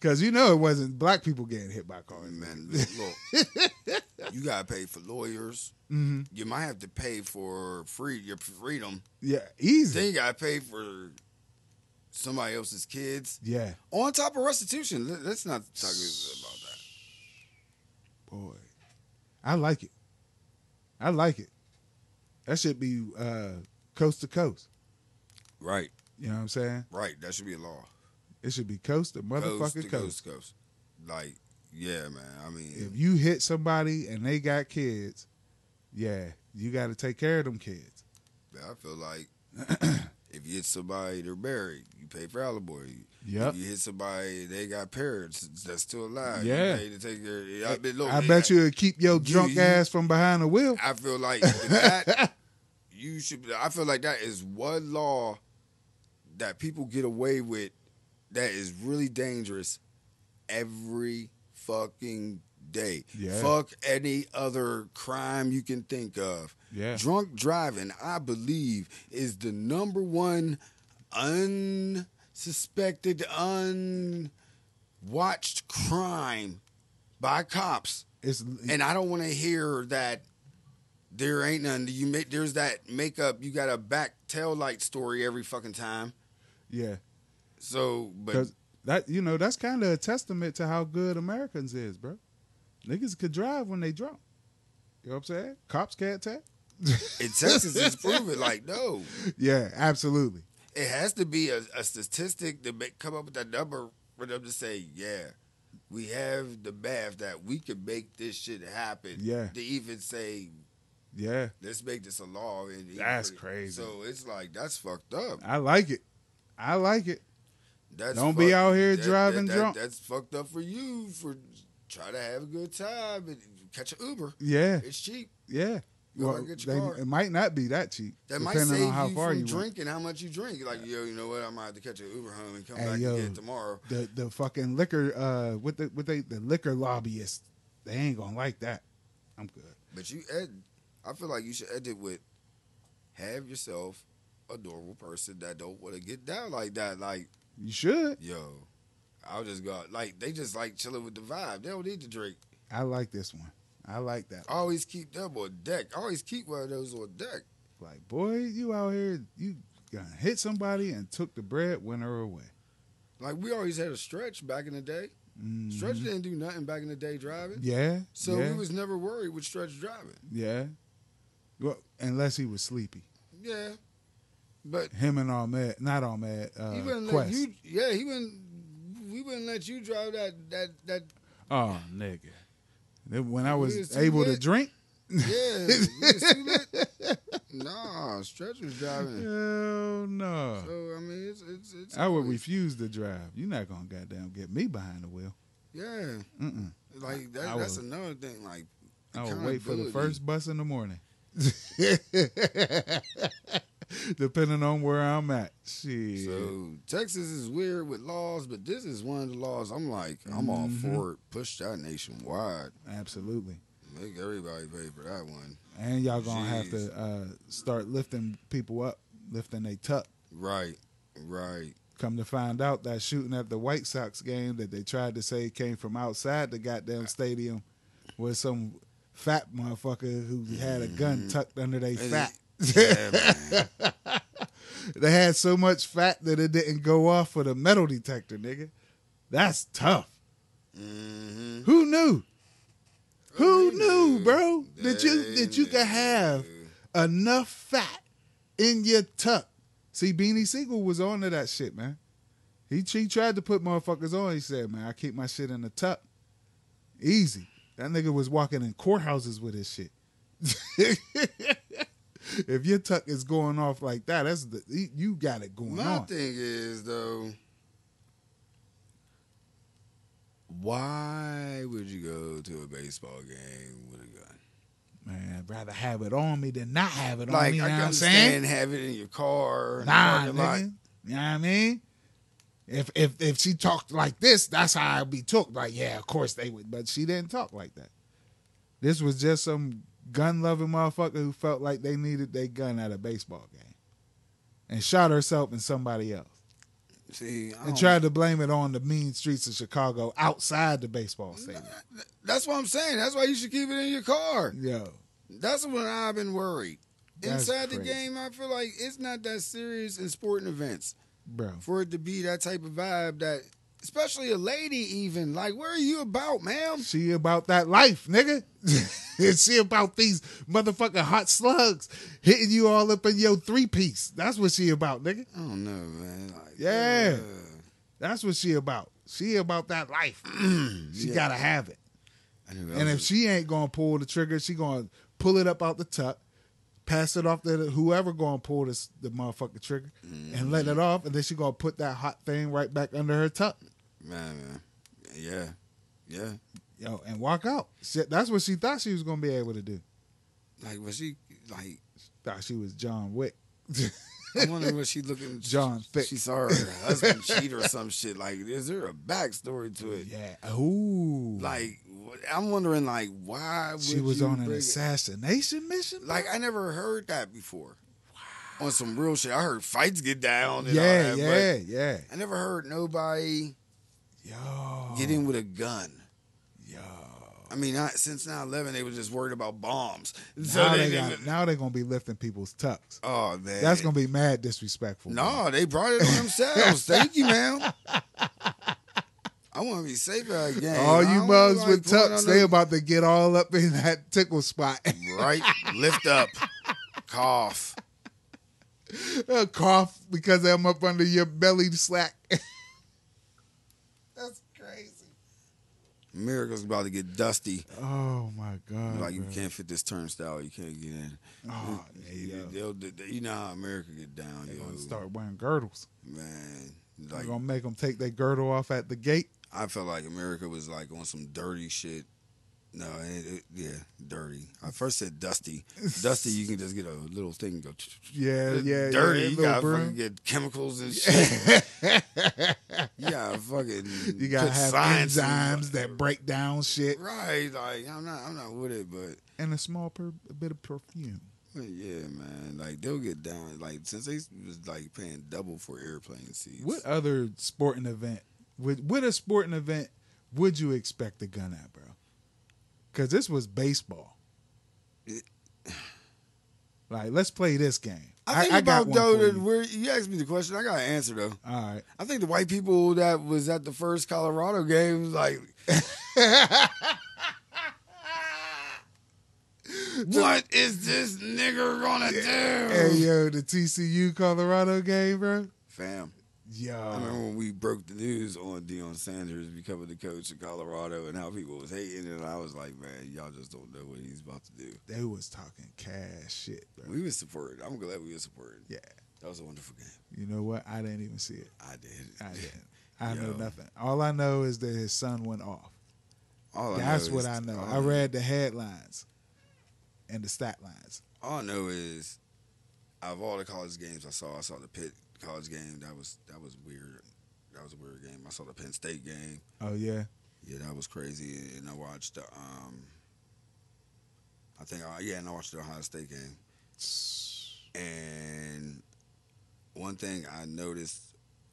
A: Cause you know it wasn't black people getting hit by cars.
B: Man, look, (laughs) you gotta pay for lawyers.
A: hmm
B: You might have to pay for free your freedom.
A: Yeah, easy.
B: Then you gotta pay for somebody else's kids
A: yeah,
B: on top of restitution. Let's not talk about that.
A: boy, I like it. I like it. That should be uh, coast to coast.
B: Right,
A: You know what I'm saying?
B: right. That should be a law.
A: It should be coast to motherfucking
B: coast
A: coast.
B: to coast, to coast. Like, yeah, man. I mean,
A: If you hit somebody and they got kids, yeah, you got to take care of them kids.
B: I feel like (clears throat) if you hit somebody, they're married. Pay for alimony.
A: Yep.
B: If you hit somebody, they got parents that's still alive.
A: Yeah.
B: You take care. I, mean, look,
A: I bet you keep your
B: You-
A: drunk
B: you-
A: ass from behind the wheel.
B: I feel like (laughs) that you should. I feel like that is one law that people get away with that is really dangerous every fucking day.
A: Yeah.
B: Fuck any other crime you can think of.
A: Yeah.
B: Drunk driving, I believe, is the number one unsuspected, unwatched crime by cops.
A: It's
B: And I don't want to hear that there ain't none. You make there's that makeup. You got a back tail light story every fucking time.
A: yeah.
B: So, but
A: that you know that's kind of a testament to how good Americans is, bro. Niggas could drive when they drunk. You know what I'm saying? Cops can't tell.
B: in Texas, it's proven like no. (laughs)
A: Yeah, absolutely.
B: It has to be a, a statistic to make, come up with that number for them to say, yeah, we have the math that we can make this shit happen.
A: Yeah.
B: To even say,
A: Yeah,
B: let's make this a law. And
A: That's crazy.
B: So it's like that's fucked up.
A: I like it. I like it.
B: That's
A: Don't be out here driving drunk.
B: That's fucked up for you for trying to have a good time and catch an Uber.
A: Yeah,
B: It's cheap.
A: yeah. Well,
B: out get your
A: they,
B: car.
A: it might not be that cheap,
B: That might
A: depending
B: save
A: on how
B: you
A: far
B: from
A: you
B: drinking, how much you drink. Like, yo, you know what? I might have to catch an Uber home and come
A: Hey,
B: back
A: yo.
B: again tomorrow.
A: The the fucking liquor, uh, what the what they the liquor lobbyists, they ain't gonna like that. I'm good.
B: But you, ed, I feel like you should end it with have yourself a normal person that don't want to get down like that. Like,
A: You should.
B: yo, I'll just go like they just like chilling with the vibe. They don't need to drink.
A: I like this one. I like that.
B: I always keep them on deck. I always keep one of those on deck.
A: Like, boy, you out here, you gonna hit somebody and took the breadwinner away.
B: Like we always had a stretch back in the day.
A: Mhm.
B: Stretch didn't do nothing back in the day driving.
A: Yeah.
B: So
A: yeah,
B: we was never worried with Stretch driving.
A: yeah. Well, unless he was sleepy.
B: yeah. But
A: Him and Ahmed, not Ahmed, uh,
B: he wouldn't let
A: Quest.
B: you. Yeah, he wouldn't. We wouldn't let you drive that that that.
A: Oh, nigga. When I was able to drink,
B: Yeah, we was too lit. Nah, Stretch was driving. (laughs)
A: hell no.
B: So I mean, it's it's it's.
A: I would refuse to drive. You're not gonna goddamn get me behind the wheel.
B: Yeah,
A: Mm-mm.
B: like that, that's
A: would-
B: another thing. Like
A: I would wait for the first bus in the morning. (laughs) (laughs) Depending on where I'm at. Shit.
B: So Texas is weird with laws, but this is one of the laws. I'm like, I'm all
A: Mhm.
B: for it. Push that nationwide.
A: Absolutely.
B: Make everybody pay for that one.
A: And y'all gonna have to uh, start lifting people up, lifting they tuck.
B: Right, right.
A: Come to find out that shooting at the White Sox game that they tried to say came from outside the goddamn stadium was some fat motherfucker who had a gun tucked under their fat.
B: Yeah, (laughs)
A: they had so much fat that it didn't go off for the metal detector, nigga. That's tough.
B: Mhm.
A: Who knew? Who knew. bro? That you that you could have enough fat in your tuck. See, Beanie Sigel was on to that shit, man. He, he tried to put motherfuckers on. He said, man, I keep my shit in the tuck. Easy. That nigga was walking in courthouses with his shit. (laughs) if your tuck is going off like that, that's the you- got it going
B: My
A: on.
B: My thing is though, why would you go to a baseball game with a gun?
A: Man, I'd rather have it on me than not have it on
B: Like
A: me. You
B: I
A: know what I'm saying?
B: have it in your car, in
A: Nah,
B: parking lot.
A: nigga. You know what I mean? If if if she talked like this, that's how I'd be took. Like, yeah, of course they would. But she didn't talk like that. This was just some gun loving motherfucker who felt like they needed their gun at a baseball game. And shot herself and somebody else.
B: See, I
A: And tried to blame it on the mean streets of Chicago outside the baseball stadium.
B: That's what I'm saying. That's why you should keep it in your car.
A: Yo.
B: That's when I've been worried.
A: That's
B: Inside the game, I feel like it's not that serious in sporting events
A: Bro.
B: for it to be that type of vibe that, especially a lady, even like, where are you about, ma'am?
A: She about that life, nigga. (laughs) she about these motherfucking hot slugs hitting you all up in your three piece. That's what she about, nigga.
B: I don't know, man. Like,
A: Yeah.
B: uh,
A: That's what she about. She about that life. (clears throat) She
B: Yeah.
A: gotta have it. And if she ain't gonna pull the trigger, she gonna pull it up out the tuck, pass it off to whoever gonna pull this the motherfucking trigger, and let it off, and then she gonna put that hot thing right back under her tuck.
B: Man, man, yeah, yeah.
A: Yo, and walk out. That's what she thought she was gonna be able to do.
B: Like, was she like?
A: Thought she was John Wick.
B: I wonder what she looking. (laughs)
A: John Thick.
B: She saw her husband cheat or some shit. Like, is there a backstory to it?
A: Yeah. Ooh.
B: Like, I'm wondering, like, why would
A: she was on an
B: bring it-
A: assassination mission.
B: Like, I never heard that before. On some real shit, I heard fights get down. And
A: yeah,
B: all that,
A: yeah, yeah.
B: I never heard nobody
A: Yo.
B: get in with a gun.
A: Yo.
B: I mean, not, since 9/11, they were just worried about bombs. (laughs) So
A: now,
B: they,
A: they got, now they're gonna be lifting people's tucks.
B: oh man,
A: That's gonna be mad disrespectful.
B: No, they brought it on themselves. (laughs) Thank you, man. I want to be safe at a.
A: All you mugs with tucks, they about to get all up in that tickle spot. (laughs)
B: right. Lift up, cough.
A: Uh, Cough because I'm up under your belly slack. That's crazy.
B: America's about to get dusty.
A: Oh my god.
B: like you can't fit this turnstile. You can't get in.
A: Oh, yeah.
B: They'll- they- you know how America get down,
A: They're gonna start wearing girdles.
B: Man,
A: They're gonna make them take their girdle off at the gate.
B: I felt like America was like on some dirty shit. No, it, it, yeah, dirty. I first said dusty. Dusty, you can just get a little thing and go.
A: Yeah, yeah,
B: dirty.
A: yeah.
B: you gotta
A: broom.
B: fucking get chemicals and (laughs) shit. you gotta fucking.
A: You gotta have enzymes that break down shit
B: Right, like I'm not, I'm not with it, but,
A: and a small per- a bit of perfume.
B: yeah, man, like they'll get down. Like since they was like paying double for airplane seats.
A: What other sporting event With what a sporting event would you expect a gun at, bro? Because this was baseball. (sighs) Like, let's play this game.
B: I think
A: I got
B: about though that
A: you.
B: where you asked me the question, I got an answer though.
A: All right.
B: I think the white people that was at the first Colorado game, was like (laughs) what is this nigga gonna do?
A: Hey yo, the TCU Colorado game, bro.
B: Fam, I
A: Yo,
B: remember when we broke the news on Deion Sanders becoming the coach of Colorado and how people was hating, and I was like, man, y'all just don't know what he's about to do.
A: they was talking cash shit, bro.
B: We was supported. I'm glad we were supported.
A: Yeah.
B: That was a wonderful game.
A: You know what? I didn't even see it.
B: I did.
A: I (laughs) didn't. I know nothing. All I know is that his son went off.
B: All
A: That's
B: know
A: what I know. I read the headlines and the stat lines.
B: All I know is, out of all the college games I saw, I saw the Pitt college game. That was that was weird. That was a weird game. I saw the Penn State game.
A: Oh yeah,
B: Yeah, that was crazy. And I watched the um, I think uh, yeah, and I watched the Ohio State game. And one thing I noticed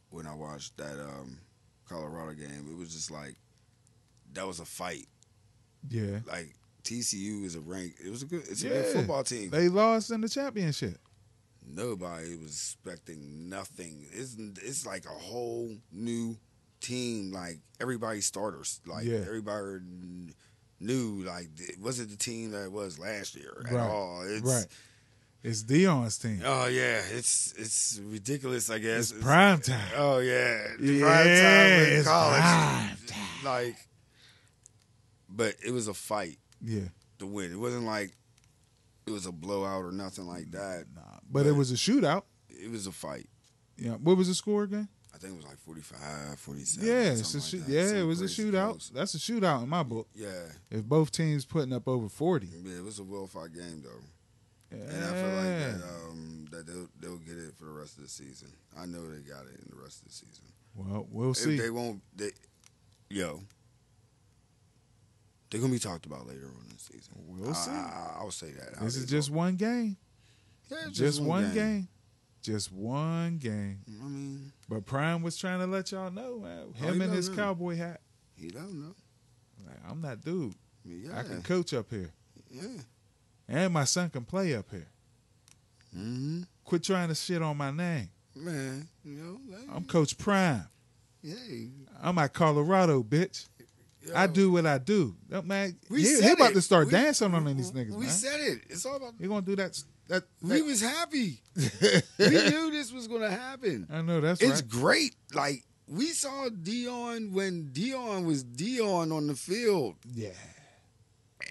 B: when I watched that um, Colorado game, it was just like that was a fight.
A: yeah.
B: Like TCU is a rank. It was a good. It's a good football team.
A: They lost in the championship.
B: Nobody was expecting nothing. It's it's like a whole new team. Like everybody starters. Like
A: Yeah.
B: everybody knew. Like it wasn't the team that it was last year at
A: Right.
B: all. It's,
A: Right. It's Deion's team.
B: Oh yeah, it's it's ridiculous. I guess
A: It's prime time.
B: Oh yeah,
A: Yeah,
B: prime time in college.
A: time.
B: Like, but it was a fight
A: Yeah.
B: to win. It wasn't like it was a blowout or nothing like that.
A: Nah. But it was a shootout.
B: It was a fight.
A: Yeah. What was the score again?
B: I think it was like 45, 47.
A: Yeah, it's a shoot.
B: like
A: yeah, it was a shootout.
B: close.
A: That's a shootout in my book.
B: Yeah,
A: If both teams putting up over forty.
B: yeah, it was a well fought game though,
A: Yeah.
B: and I feel like that um, that they'll they'll get it for the rest of the season. I know they got it in the rest of the season.
A: well, we'll
B: If
A: see.
B: they won't, they, yo, they're gonna be talked about later on in the season.
A: We'll
B: I,
A: see.
B: I, will say that.
A: This
B: I'll
A: is just one game.
B: Yeah, it's
A: Just, one game. Just one game.
B: I mean,
A: But Prime was trying to let y'all know, man.
B: Oh,
A: Him and his
B: doesn't.
A: cowboy hat.
B: he don't know.
A: Like, I'm that dude.
B: I yeah,
A: I can coach up here.
B: yeah.
A: And my son can play up here.
B: Mm-hmm.
A: Quit trying to shit on my name.
B: Man, you know, like,
A: I'm Coach Prime.
B: yeah,
A: I'm at Colorado, bitch. I do what I do. That Man,
B: We
A: he,
B: said
A: he about
B: it.
A: to start
B: We-
A: dancing on these niggas,
B: We
A: man.
B: said it. It's all about.
A: He gonna do that. That,
B: We was happy. (laughs) we knew this was gonna happen.
A: I know that's
B: It's
A: right.
B: great. Like we saw Deion when Deion was Deion on the field
A: Yeah,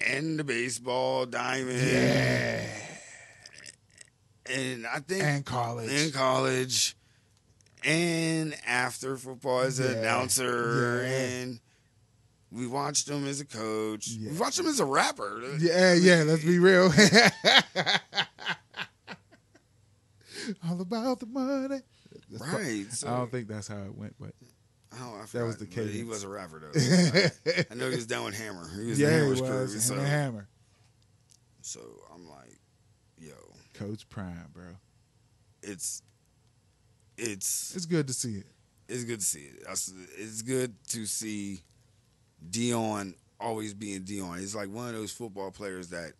B: and the baseball diamond.
A: yeah.
B: And I think
A: And college.
B: in college and after football as an
A: Yeah.
B: announcer
A: Yeah.
B: and we watched him as a coach.
A: Yeah.
B: We watched him as a rapper.
A: Yeah, yeah. Let's be real. (laughs) All about the money. That's
B: Right. So,
A: I don't think that's how it went, but
B: Oh, I
A: That was the
B: case. He was a rapper though. (laughs) I know he was down with Hammer. He was the
A: yeah, he was.
B: crew. So,
A: Hammer,
B: so I'm like, yo,
A: Coach Prime, bro.
B: it's it's
A: It's good to see it.
B: it's good to see it. It's good to see Deion always being Deion. He's like one of those football players that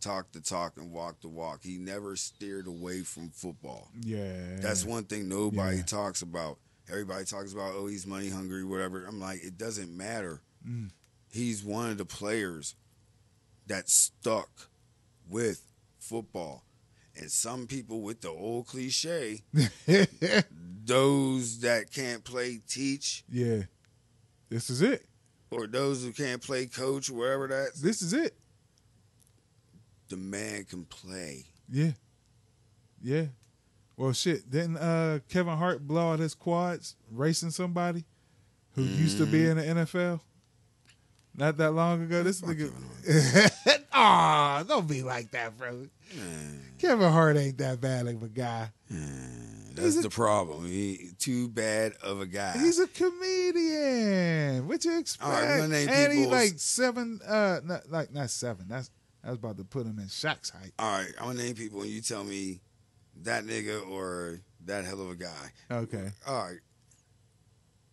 B: talk the talk and walk the walk. He never steered away from football.
A: Yeah,
B: That's one thing nobody
A: Yeah.
B: talks about. Everybody talks about, oh, he's money hungry, whatever. I'm like, it doesn't matter.
A: Mm.
B: He's one of the players that stuck with football. And some people with the old cliche, (laughs) those that can't play teach,
A: yeah. This is it.
B: Or those who can't play coach, wherever that,
A: This is it.
B: the man can play.
A: Yeah, yeah. Well, shit. Didn't uh, Kevin Hart blow out his quads racing somebody who used to be in the NFL? Not that long ago. This
B: Fuck
A: nigga. (laughs) Aw, don't be like that, bro.
B: Man,
A: Kevin Hart ain't that bad of a guy.
B: man, that's
A: a-
B: the problem. He too bad of a guy.
A: He's a comedian. What you expect?
B: All right,
A: and he like seven. Uh, not, like not seven. That's I was about to put him in Shaq's height.
B: All right, I'm gonna name people, and you tell me that nigga or that hell of a guy.
A: Okay,
B: All right,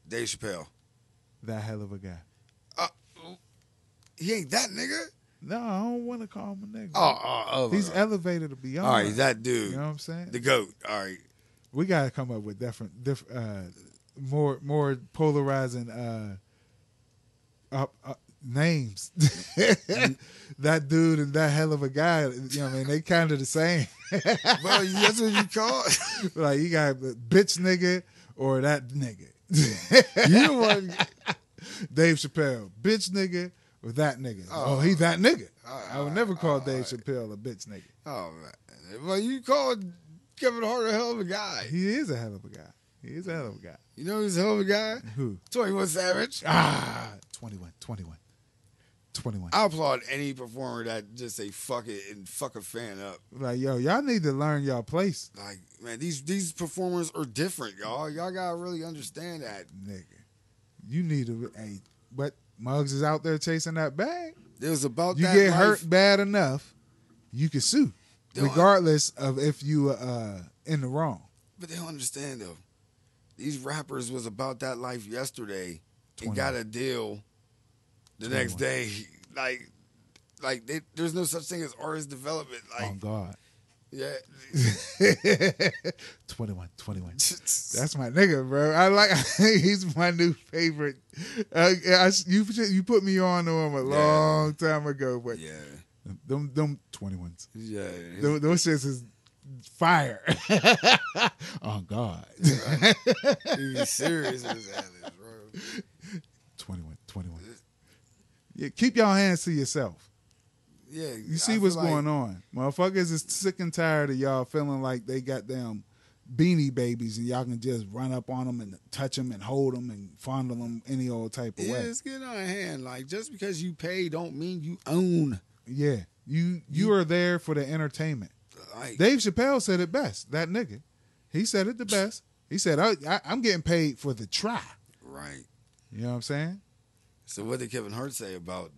B: Dave Chappelle.
A: that hell of a guy.
B: Uh, he ain't that nigga.
A: No, I don't want to call him a nigga.
B: Oh, oh, oh
A: he's
B: oh.
A: elevated to beyond.
B: all right. That dude,
A: You know what I'm saying?
B: the goat. All right,
A: we got to come up with different, different, uh, more, more polarizing, uh, up, uh, names. (laughs) that dude and that hell of a guy, you know what I mean? They kind of the same. (laughs)
B: Well, that's what you call it. (laughs)
A: like you got bitch nigga or that nigga.
B: You want?
A: Dave Chappelle, bitch nigga or that nigga. Oh,
B: Oh.
A: he that nigga. I would never call
B: oh,
A: Dave Chappelle a bitch nigga.
B: Oh man. Well, you call Kevin Hart a hell of a guy.
A: He is a hell of a guy. He is a hell of a guy.
B: You know who's a hell of a guy?
A: Who?
B: Twenty One Savage.
A: Ah, 21, 21, 21.
B: I applaud any performer that just say fuck it and fuck a fan up.
A: Like, yo, y'all need to learn y'all place,
B: Like, man, these these performers are different, y'all. Y'all gotta really understand that.
A: nigga. You need to, hey, but Muggs is out there chasing that bag.
B: It was about
A: You get
B: life.
A: hurt bad enough, you can sue, regardless of if you uh in the wrong.
B: But they don't understand though. These rappers was about that life yesterday and
A: 21.
B: got a deal the next day. (laughs) Like, like they, there's no such thing as artist development. Like,
A: oh God.
B: yeah, (laughs)
A: 21, 21. (laughs) That's my nigga, bro. I like. he's my new favorite. Uh, I, you you put me on to him a
B: Yeah.
A: long time ago, but
B: yeah,
A: them them twenty ones.
B: yeah.
A: Those, those shits is fire. (laughs) oh God.
B: Serious his Alice, bro.
A: 21, 21. Yeah, keep y'all hands to yourself.
B: Yeah,
A: You see what's going on. Motherfuckers is sick and tired of y'all feeling like they got them beanie babies and y'all can just run up on them and touch them and hold them and fondle them any old type of
B: Yeah,
A: way.
B: it's getting out of hand. Like just because you pay, don't mean you own.
A: Yeah. You you are there for the entertainment.
B: Like,
A: Dave Chappelle said it best. That nigga. He said it the best. He said, I, I, I'm getting paid for the try.
B: right.
A: You know what I'm saying?
B: So what did Kevin Hart say about?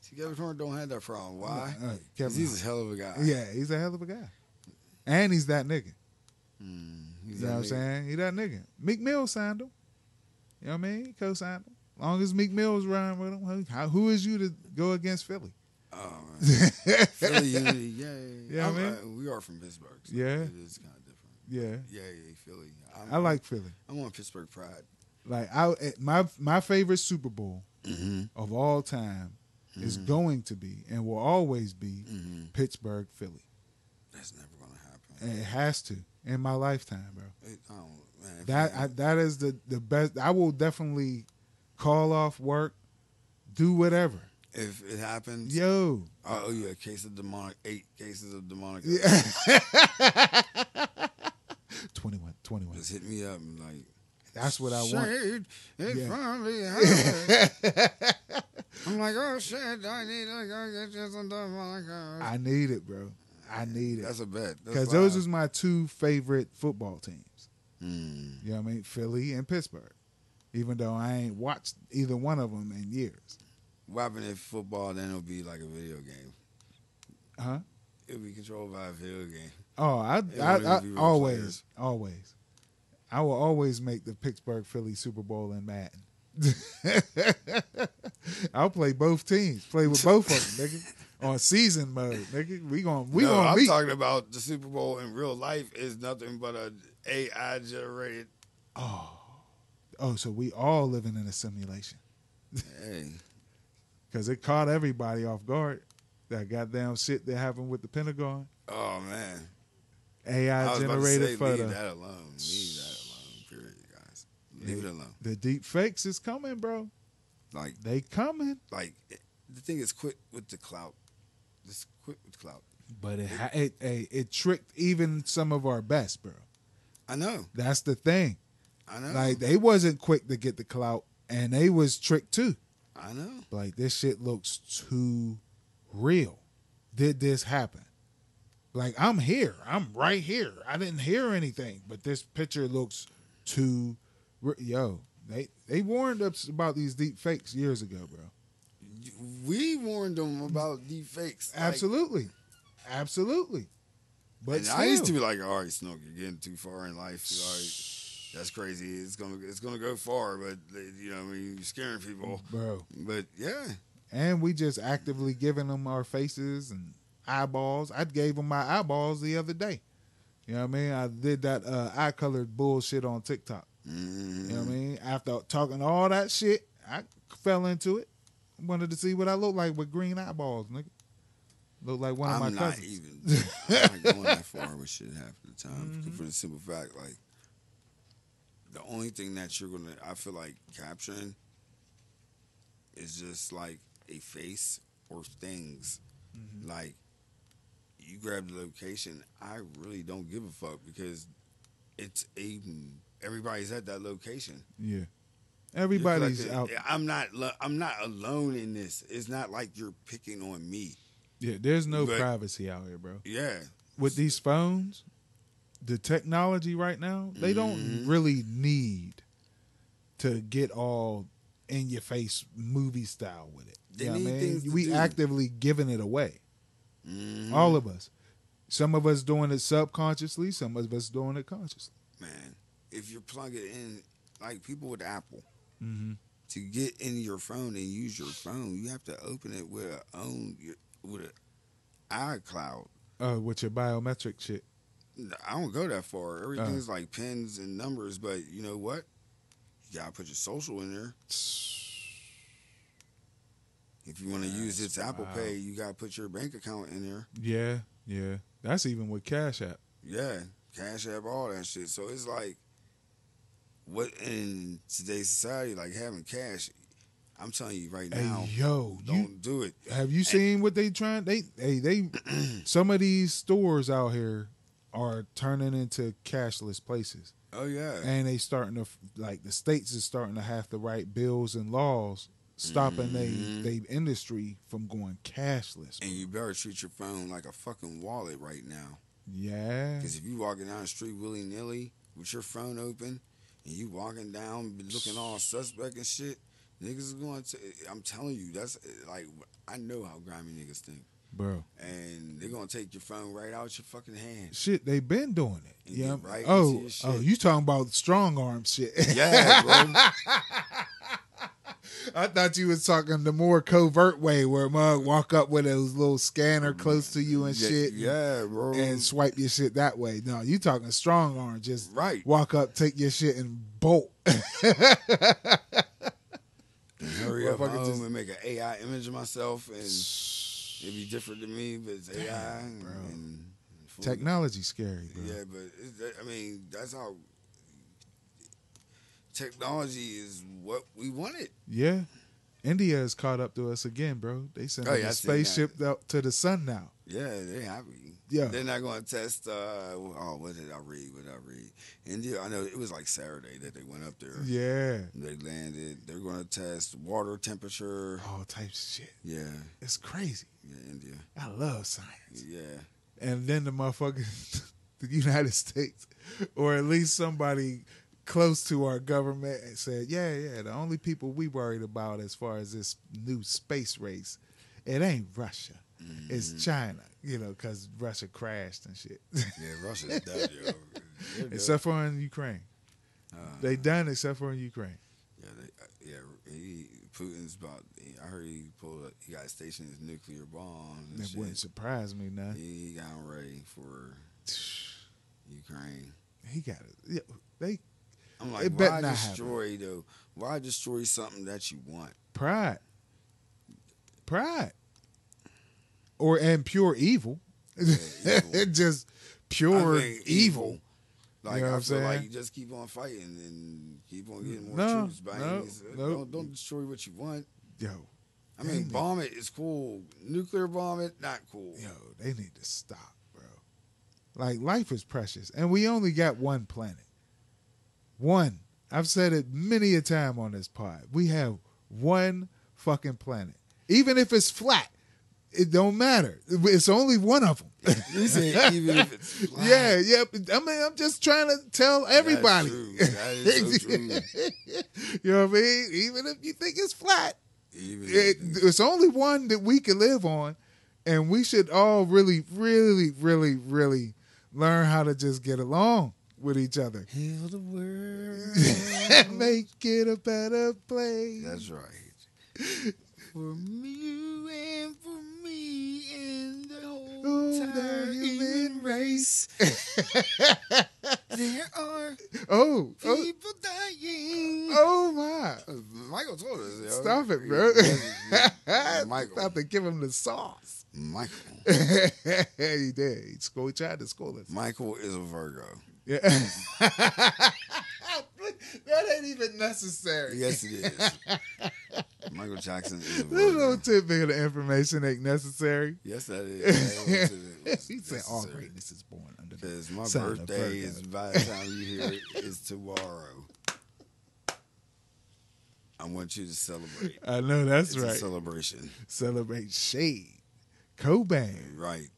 B: See, Kevin Hart don't have that problem. Why?
A: Uh, Kevin
B: he's a hell of a guy.
A: Yeah, he's a hell of a guy. And he's that nigga.
B: Mm, he's
A: You know
B: that
A: what I'm saying? He that nigga. Meek Mill signed him. You know what I mean? He co-signed him. Long as Meek Mill's riding with him, how, who is you to go against Philly?
B: Oh, man. (laughs) Philly unity, yeah.
A: Yeah,
B: I'm-
A: man.
B: uh, we are from Pittsburgh. So
A: Yeah.
B: it is kind of different.
A: Yeah,
B: Yeah, yeah, Philly. I'm,
A: I like Philly.
B: I'm on Pittsburgh pride.
A: Like I, eh, my my favorite Super Bowl
B: Mm-hmm.
A: of all time is going to be and will always be
B: Mm-hmm.
A: Pittsburgh Philly.
B: That's never gonna happen.
A: And it has to in my lifetime, bro.
B: It, I don't, man,
A: That I, that is the the best. I will definitely call off work, do whatever.
B: if it happens,
A: Yo,
B: I owe you a case of demonic, eight cases of demonic.
A: yeah. (laughs) 21, 21.
B: Just hit me up and like.
A: That's what I want.
B: It's
A: Yeah. (laughs)
B: happened. I'm like, oh shit, I need to go get you some demonic.
A: I need it, bro. I need it
B: That's a bet.
A: Because those is my two favorite football teams.
B: Mm.
A: You know what I mean? Philly and Pittsburgh. Even though I ain't watched either one of them in years.
B: Happened if football then it'll be like a video game?
A: Huh?
B: It'll be controlled by a video game.
A: Oh, I, I, I
B: real
A: always,
B: players.
A: always. I will always make the Pittsburgh Philly Super Bowl in Madden. (laughs) I'll play both teams. Play with both of them, nigga. (laughs) On season mode, nigga. We going we
B: no,
A: gonna
B: I'm
A: meet.
B: talking about the Super Bowl in real life is nothing but a AI generated.
A: oh, oh, so we all living in a simulation
B: Hey, (laughs)
A: because it caught everybody off guard. That goddamn shit that happened with the Pentagon.
B: oh man,
A: AI
B: I was about to
A: generated
B: say,
A: photo.
B: leave that alone. Leave that alone. Period, guys. Leave it alone.
A: The deep fakes is coming, bro.
B: Like,
A: They coming.
B: like it, the thing is, quit with the clout. Just quit with the clout.
A: But it, ha- it, it it tricked even some of our best, bro.
B: I know.
A: That's the thing.
B: I know.
A: Like they wasn't quick to get the clout, and they was tricked too.
B: I know.
A: Like this shit looks too real. Did this happen? Like I'm here. I'm right here. I didn't hear anything, but this picture looks too. Re- Yo, they they warned us about these deep fakes years ago, bro.
B: We warned them about deep fakes. Like,
A: Absolutely, absolutely. But
B: and I used to be like, all right, Snook, you're getting too far in life. All right, that's crazy. It's gonna it's gonna go far, but you know, I mean, you're scaring people.
A: bro.
B: But yeah,
A: And we just actively giving them our faces and eyeballs. I gave them my eyeballs the other day. You know what I mean? I did that uh, eye colored bullshit on TikTok.
B: Mhm.
A: You know what I mean? After talking all that shit, I fell into it. Wanted to see what I look like with green eyeballs, nigga. Look like one of
B: I'm
A: my
B: not
A: cousins.
B: even I'm not going that far (laughs) with shit half the time
A: Mm-hmm.
B: for the simple fact, like the only thing that you're gonna, I feel like capturing is just like a face or things.
A: Mm-hmm.
B: Like you grab the location, I really don't give a fuck because it's a everybody's at that location.
A: Yeah. Everybody's out.
B: I'm not. I'm not alone in this. It's not like you're picking on me.
A: Yeah, there's no
B: but-
A: privacy out here, bro.
B: Yeah.
A: With these phones, the technology right now, they don't
B: Mhm.
A: really need to get all in your face movie style with it.
B: They
A: You know what I mean? we
B: do.
A: actively giving it away.
B: Mhm.
A: All of us. Some of us doing it subconsciously, some of us doing it consciously.
B: man, if you plug it in, like people with Apple,
A: Mm-hmm.
B: to get in your phone and use your phone, you have to open it with a own with a iCloud.
A: Uh, with your biometric shit.
B: I don't go that far. Everything's uh. like pins and numbers, but you know what? You gotta put your social in there. (sighs) If you want to use its Apple. Pay, you gotta put your bank account in there.
A: Yeah, yeah. That's even with Cash App.
B: Yeah, Cash App, all that shit. So it's like, what in today's society, like having cash. I'm telling you right now,
A: Hey, yo,
B: don't do it.
A: have you seen what they trying? They, hey, they, (clears throat) some of these stores out here are turning into cashless places,
B: Oh yeah,
A: and they starting to like the states is starting to have to write bills and laws stopping
B: Mhm.
A: they they industry from going cashless.
B: and you better treat your phone like a fucking wallet right now.
A: Yeah,
B: Because if you walking down the street willy nilly with your phone open and you walking down looking all suspect and shit, niggas is going to. I'm telling you, that's like I know how grimy niggas think,
A: bro.
B: and they're gonna take your phone right out your fucking hand.
A: Shit, they been doing it.
B: And
A: Yeah.
B: right
A: oh, oh, you talking about strong arm shit? (laughs)
B: Yeah, bro.
A: I thought you was talking the more covert way where mug walk up with a little scanner mm, close to you and
B: yeah,
A: shit,
B: Yeah, bro.
A: and swipe your shit that way. No, you talking strong arm, just
B: right.
A: walk up, take your shit, and bolt. (laughs)
B: Hurry up home
A: just-
B: and make an AI image of myself, and it'd be different to me, but it's AI.
A: Damn, bro.
B: And,
A: Technology scary, bro.
B: Yeah, but I mean, that's how technology is what we wanted.
A: Yeah. India has caught up to us again, bro. They sent
B: Oh,
A: a
B: yeah, that.
A: spaceship out to the sun now.
B: Yeah, they happy.
A: Yeah.
B: They're not going to test. Uh, oh, what did I read? What did I read? India. I know it was like Saturday that they went up there.
A: Yeah.
B: They landed. They're going to test water temperature.
A: All types of shit.
B: Yeah,
A: It's crazy.
B: yeah, India.
A: I love science.
B: Yeah,
A: and then the motherfuckers, (laughs) the United States, or at least somebody close to our government, said, "Yeah, yeah, the only people we worried about as far as this new space race, it ain't Russia, it's China, you know, because Russia crashed and shit,
B: yeah. Russia's dead, yo. They're
A: except for in Ukraine.
B: Uh,
A: They done except for in Ukraine.
B: Yeah, they, uh, yeah. He, Putin's about. I heard he pulled. A, he got stationed his nuclear bomb.
A: That
B: shit.
A: wouldn't surprise me none.
B: He got ready for (sighs) Ukraine.
A: He got it. Yeah, they
B: I'm like,
A: It
B: why
A: not happen.
B: destroy though? Why destroy something that you want?
A: pride, pride, or and pure evil.
B: evil. (laughs)
A: just pure evil.
B: Like
A: You know
B: I
A: I'm
B: feel like
A: saying?
B: you just keep on fighting and keep on getting more
A: No,
B: troops. By
A: no,
B: uh,
A: no.
B: Don't, don't destroy what you want.
A: Yo,
B: I mean,
A: it.
B: bomb it is cool. Nuclear bomb it, not cool.
A: yo, they need to stop, bro. Like life is precious, and we only got one planet. One. I've said it many a time on this pod. We have one fucking planet. Even if it's flat, it don't matter. It's only one of them.
B: You said (laughs) even if it's.
A: Yeah, yeah. I mean, I'm just trying to tell everybody.
B: true. That is so (laughs) true.
A: you know what I mean? Even if you think it's flat, it, it's only one that we can live on, and we should all really, really, really, really learn how to just get along with each other
B: Heal the (laughs) world.
A: make it a better place.
B: That's right. For you and for me
A: Oh, the
B: human race. there are (laughs)
A: oh, oh,
B: dying.
A: oh my!
B: Michael told us. Yo.
A: Stop it, bro. (laughs)
B: Michael.
A: Stop to give him the sauce.
B: Michael. (laughs)
A: he did. He, school, he tried to school us.
B: Michael is a Virgo.
A: Yeah. (laughs) that ain't even necessary.
B: Yes, it is. (laughs) Michael Jackson is a
A: This little tidbit of information ain't necessary.
B: Yes, that is. (laughs)
A: he said all greatness is born under the
B: Because my
A: of
B: birthday
A: Virgo.
B: is by the time you hear it is tomorrow. I want you to celebrate.
A: I know that's
B: it's a
A: right.
B: celebration.
A: Celebrate Shade. Cobain.
B: Right,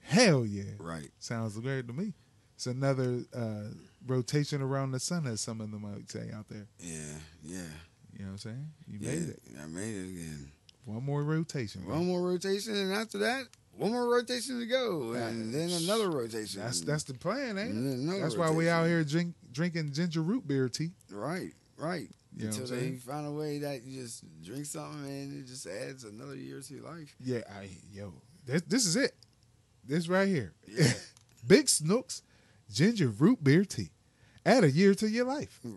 A: Hell yeah.
B: right.
A: Sounds great to me. It's another uh, rotation around the sun, as some of them might say out there.
B: Yeah, yeah.
A: You know what I'm saying? You
B: yeah,
A: made it.
B: I made it again.
A: One more rotation.
B: One more rotation, and after that, one more rotation to go, and then another rotation.
A: That's that's the plan, ain't it? That's why we out here drink, drinking ginger root beer tea.
B: right, right.
A: You know what
B: Until they find a way that you just drink something and it just adds another year to your life.
A: Yeah, I yo, this this is it. This right here.
B: Yeah. (laughs)
A: Big Snooks ginger root beer tea. Add a year to your life. (laughs)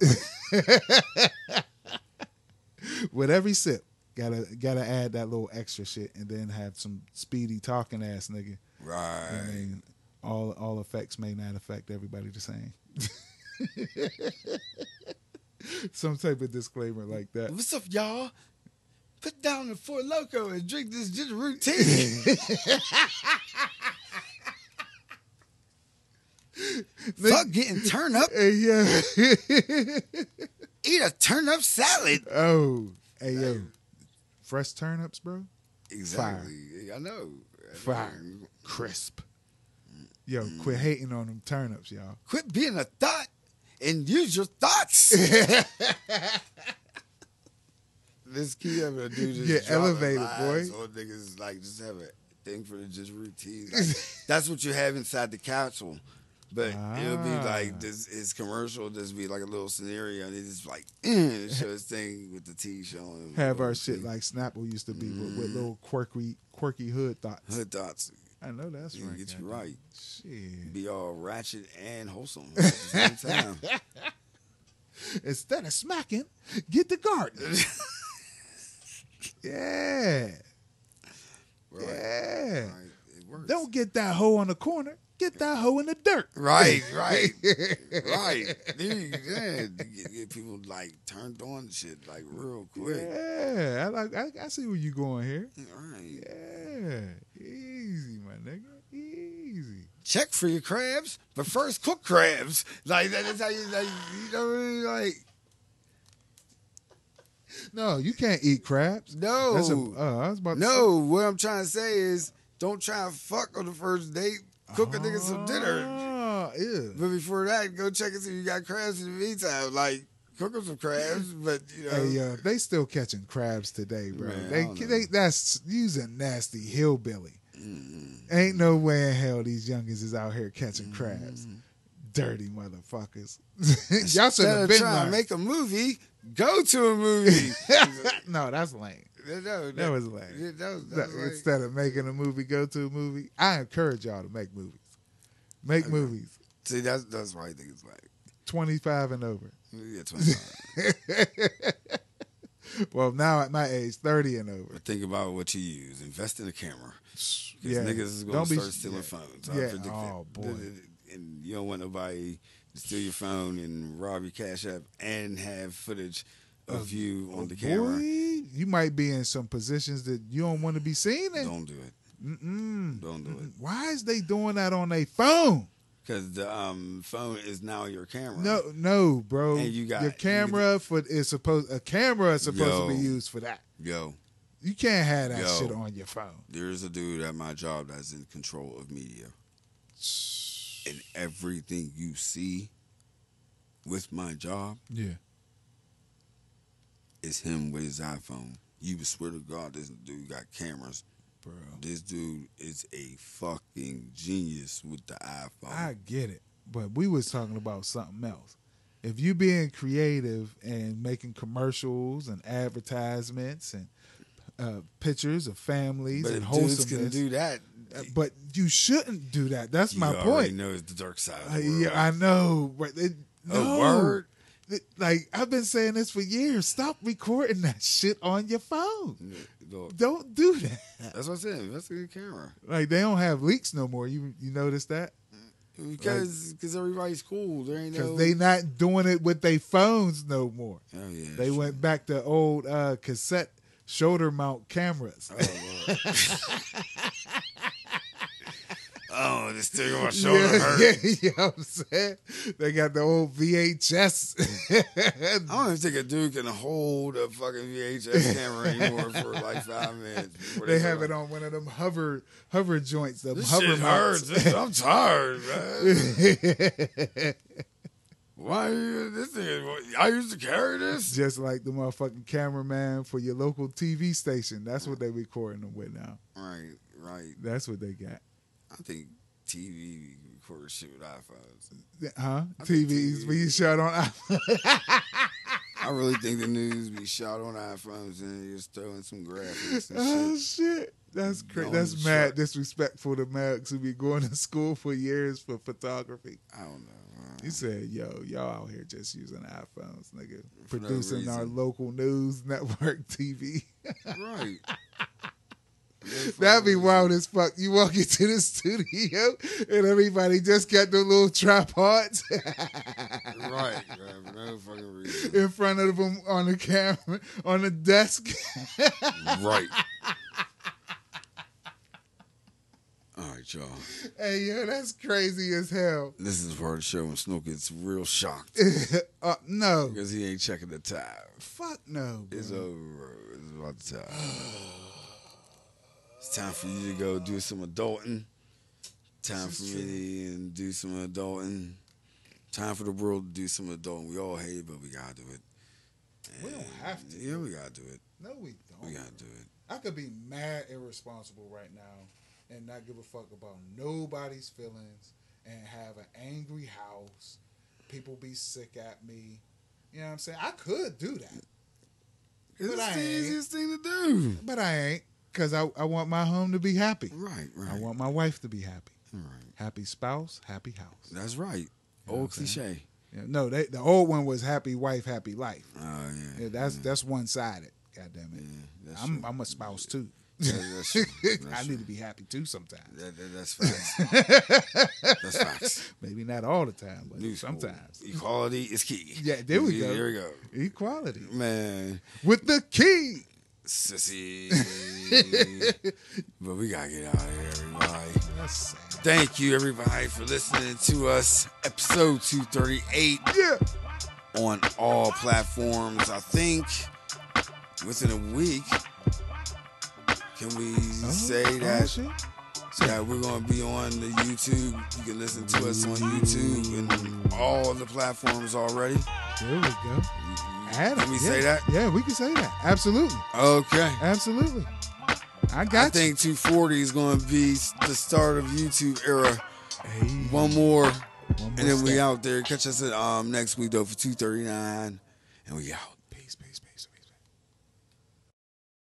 A: With every sip, gotta gotta add that little extra shit, and then have some speedy talking ass nigga.
B: Right.
A: I mean, all all effects may not affect everybody the same. (laughs) some type of disclaimer like that.
B: What's up, y'all? Put down the Four Loco and drink this ginger root tea. (laughs) Fuck getting turned up.
A: Hey, yeah.
B: Eat a turn up salad.
A: oh, hey yo, fresh turnips, bro.
B: Exactly. I know.
A: Fire. Crisp. Yo, mm. quit hating on them turnips, y'all.
B: Quit being a thought and use your thoughts. (laughs) this key I'm gonna do just
A: Get elevated, boy.
B: on niggas like just have a thing for the just routine. Like, that's what you have inside the capsule. But it'll be
A: Ah.
B: like this is commercial, just be like a little scenario and it's just like mm, show this thing with the T showing.
A: Have our shit like Snapple used to be with, with
B: Mm.
A: little quirky, quirky hood thoughts.
B: hood thoughts.
A: I know that's
B: Yeah,
A: right.
B: get you right.
A: Shit.
B: Be all ratchet and wholesome at the same (laughs) time.
A: Instead of smacking, get the garden. (laughs) yeah.
B: Right.
A: Yeah.
B: Right. It works.
A: Don't get that hoe on the corner. Get that hoe in the dirt.
B: Right, (laughs) right, right. You. Yeah, get, get people like turned on shit like real quick.
A: Yeah, I like. I, I see where you going here.
B: Right.
A: Yeah, easy, my nigga, easy.
B: Check for your crabs, but first cook crabs. Like that is how you like. You know what I mean? Like
A: No, you can't eat crabs.
B: no,
A: That's a, uh, I was about to
B: no. What I'm trying to say is, don't try and fuck on the first date. Cook a nigga some dinner.
A: Yeah.
B: But before that, go check and see if you got crabs in the meantime. Like cook them some crabs, (laughs) but you know.
A: Hey, uh, they still catching crabs today, bro.
B: Man,
A: they, they, that's using nasty hillbilly.
B: Mm-mm.
A: Ain't no way in hell these youngins is out here catching
B: Mm-hmm.
A: crabs. Dirty motherfuckers. (laughs) Y'all should have been
B: trying to make a movie, go to a movie. (laughs)
A: no, that's lame.
B: No,
A: That was lame.
B: yeah, That was, that
A: That-
B: was like-
A: Instead of making a movie, go to a movie. I encourage y'all to make movies. Make
B: Okay.
A: movies.
B: see, that's that's why I think it's like
A: 25 and over.
B: yeah, twenty five. (laughs)
A: well, now at my age, 30 and over.
B: but think about what you use. Invest in a camera. Because
A: Yeah.
B: niggas is going
A: Don't
B: to
A: be-
B: start stealing
A: yeah.
B: phones. I
A: Yeah.
B: predict
A: Oh,
B: that.
A: boy.
B: And you don't want nobody to steal your phone and rob your cash app and have footage of you on the
A: boy,
B: camera.
A: you might be in some positions that you don't want to be seen in.
B: Don't do it.
A: Mm-mm.
B: Don't do it.
A: Why is they doing that on their phone?
B: Because the um, phone is now your camera.
A: No, no, bro.
B: And you got-
A: your camera for is supposed a camera is supposed
B: Yo.
A: to be used for that.
B: Yo,
A: You can't have that
B: Yo.
A: shit on your phone.
B: there's a dude at my job that's in control of media. And everything you see with my job
A: Yeah.
B: Is him with his iPhone. You would swear to God this dude got cameras.
A: Bro.
B: This dude is a fucking genius with the iPhone.
A: I get it, but we was talking about something else. If you being creative and making commercials and advertisements and uh, pictures of families
B: but
A: and
B: dudes can
A: wholesomeness,
B: do that,
A: uh, but you shouldn't do that. That's
B: you
A: my point.
B: know it's the dark side
A: Uh, yeah, I know, but it,
B: Oh,
A: no.
B: word.
A: Like I've been saying this for years. Stop recording that shit on your phone. Don't do that.
B: That's what I said. Investigate the camera.
A: Like they don't have leaks no more. You you notice that?
B: Because because everybody's cool. There ain't
A: Because
B: no.
A: they not doing it with their phones no more.
B: oh yeah.
A: They
B: shit.
A: went back to old uh, cassette shoulder mount cameras.
B: Oh, Lord. (laughs) (laughs) oh, this thing on my (laughs) shoulder
A: yeah,
B: hurt.
A: yeah, (laughs) you know what I'm saying? They got the old VHS.
B: I don't even think a dude can hold a fucking VHS camera anymore for like five minutes.
A: they have it on one of them hover hover joints. Them
B: This
A: hover
B: shit hurts. This- I'm tired, man. (laughs) Why you, this thing? I used to carry this.
A: Just like the motherfucking cameraman for your local TV station. That's what they recording them with now.
B: Right, right.
A: That's what they got.
B: I think TV recorder shit with iPhones.
A: Huh? TVs
B: TV
A: being shot on iPhones.
B: I really think the news be shot on iPhones and just throwing some graphics and (laughs)
A: Oh
B: shit.
A: shit. That's crazy. That's mad disrespectful to Max who be going to school for years for photography.
B: I don't know.
A: He said, "Yo, y'all out here just using iPhones, nigga,
B: For no
A: producing our local news (laughs) network TV."
B: Right.
A: That'd be wild as fuck. You walk into the studio and everybody just got their little tripods
B: Right. right. No fucking reason.
A: in front of them on the camera on the desk.
B: Right. (laughs) All right, y'all.
A: hey, yo, that's crazy as hell.
B: This is part of the show when Snook gets real shocked (laughs)
A: uh, no,
B: because he ain't checking the time.
A: fuck no.
B: It's over. It's about the time. (sighs) It's time for you to go do some adulting. Time for me to do some adulting. Time for the world to do some adulting. We all hate it, but we gotta do it.
A: We don't have to.
B: Yeah, we gotta do it.
A: No, we don't.
B: We gotta do it.
A: I could be mad irresponsible right now and not give a fuck about nobody's feelings and have an angry house. People be sick at me. You know what I'm saying? I could do that,
B: It's
A: But I
B: the easiest thing to do.
A: but I ain't because I, I want my home to be happy.
B: Right, right.
A: I want my wife to be happy.
B: right.
A: Happy spouse, happy house.
B: That's right.
A: You know
B: Old
A: what I'm saying?
B: cliche.
A: Yeah, no, they, the old one was happy wife, happy life.
B: Oh yeah.
A: Yeah, that's
B: yeah,
A: that's one sided. God damn
B: yeah,
A: it.
B: that's
A: I'm
B: true.
A: I'm a spouse too.
B: That- that's. (laughs) That's
A: I need to be happy too sometimes.
B: That, that, that's (laughs) facts. that's facts.
A: Maybe not all the time, but
B: New school.
A: sometimes.
B: Equality is key.
A: Yeah, there we go.
B: There we go.
A: Equality
B: Man,
A: with the key.
B: Sissy. (laughs) but we gotta get out of here, everybody. Thank you, everybody, for listening to us. Episode 238
A: Yeah.
B: on all platforms. I think within a week, can we
A: Oh,
B: say
A: oh,
B: that
A: shit.
B: Yeah, we're gonna be on the YouTube. You can listen to us on YouTube and all the platforms already.
A: There we go. Add
B: Can we
A: yeah.
B: say that?
A: Yeah, we can say that. Absolutely.
B: Okay.
A: Absolutely. I got
B: I think 240 is gonna be the start of YouTube era.
A: Hey,
B: One more,
A: one
B: and
A: more
B: then we out there. Catch us at, um next week though for 239, and we out.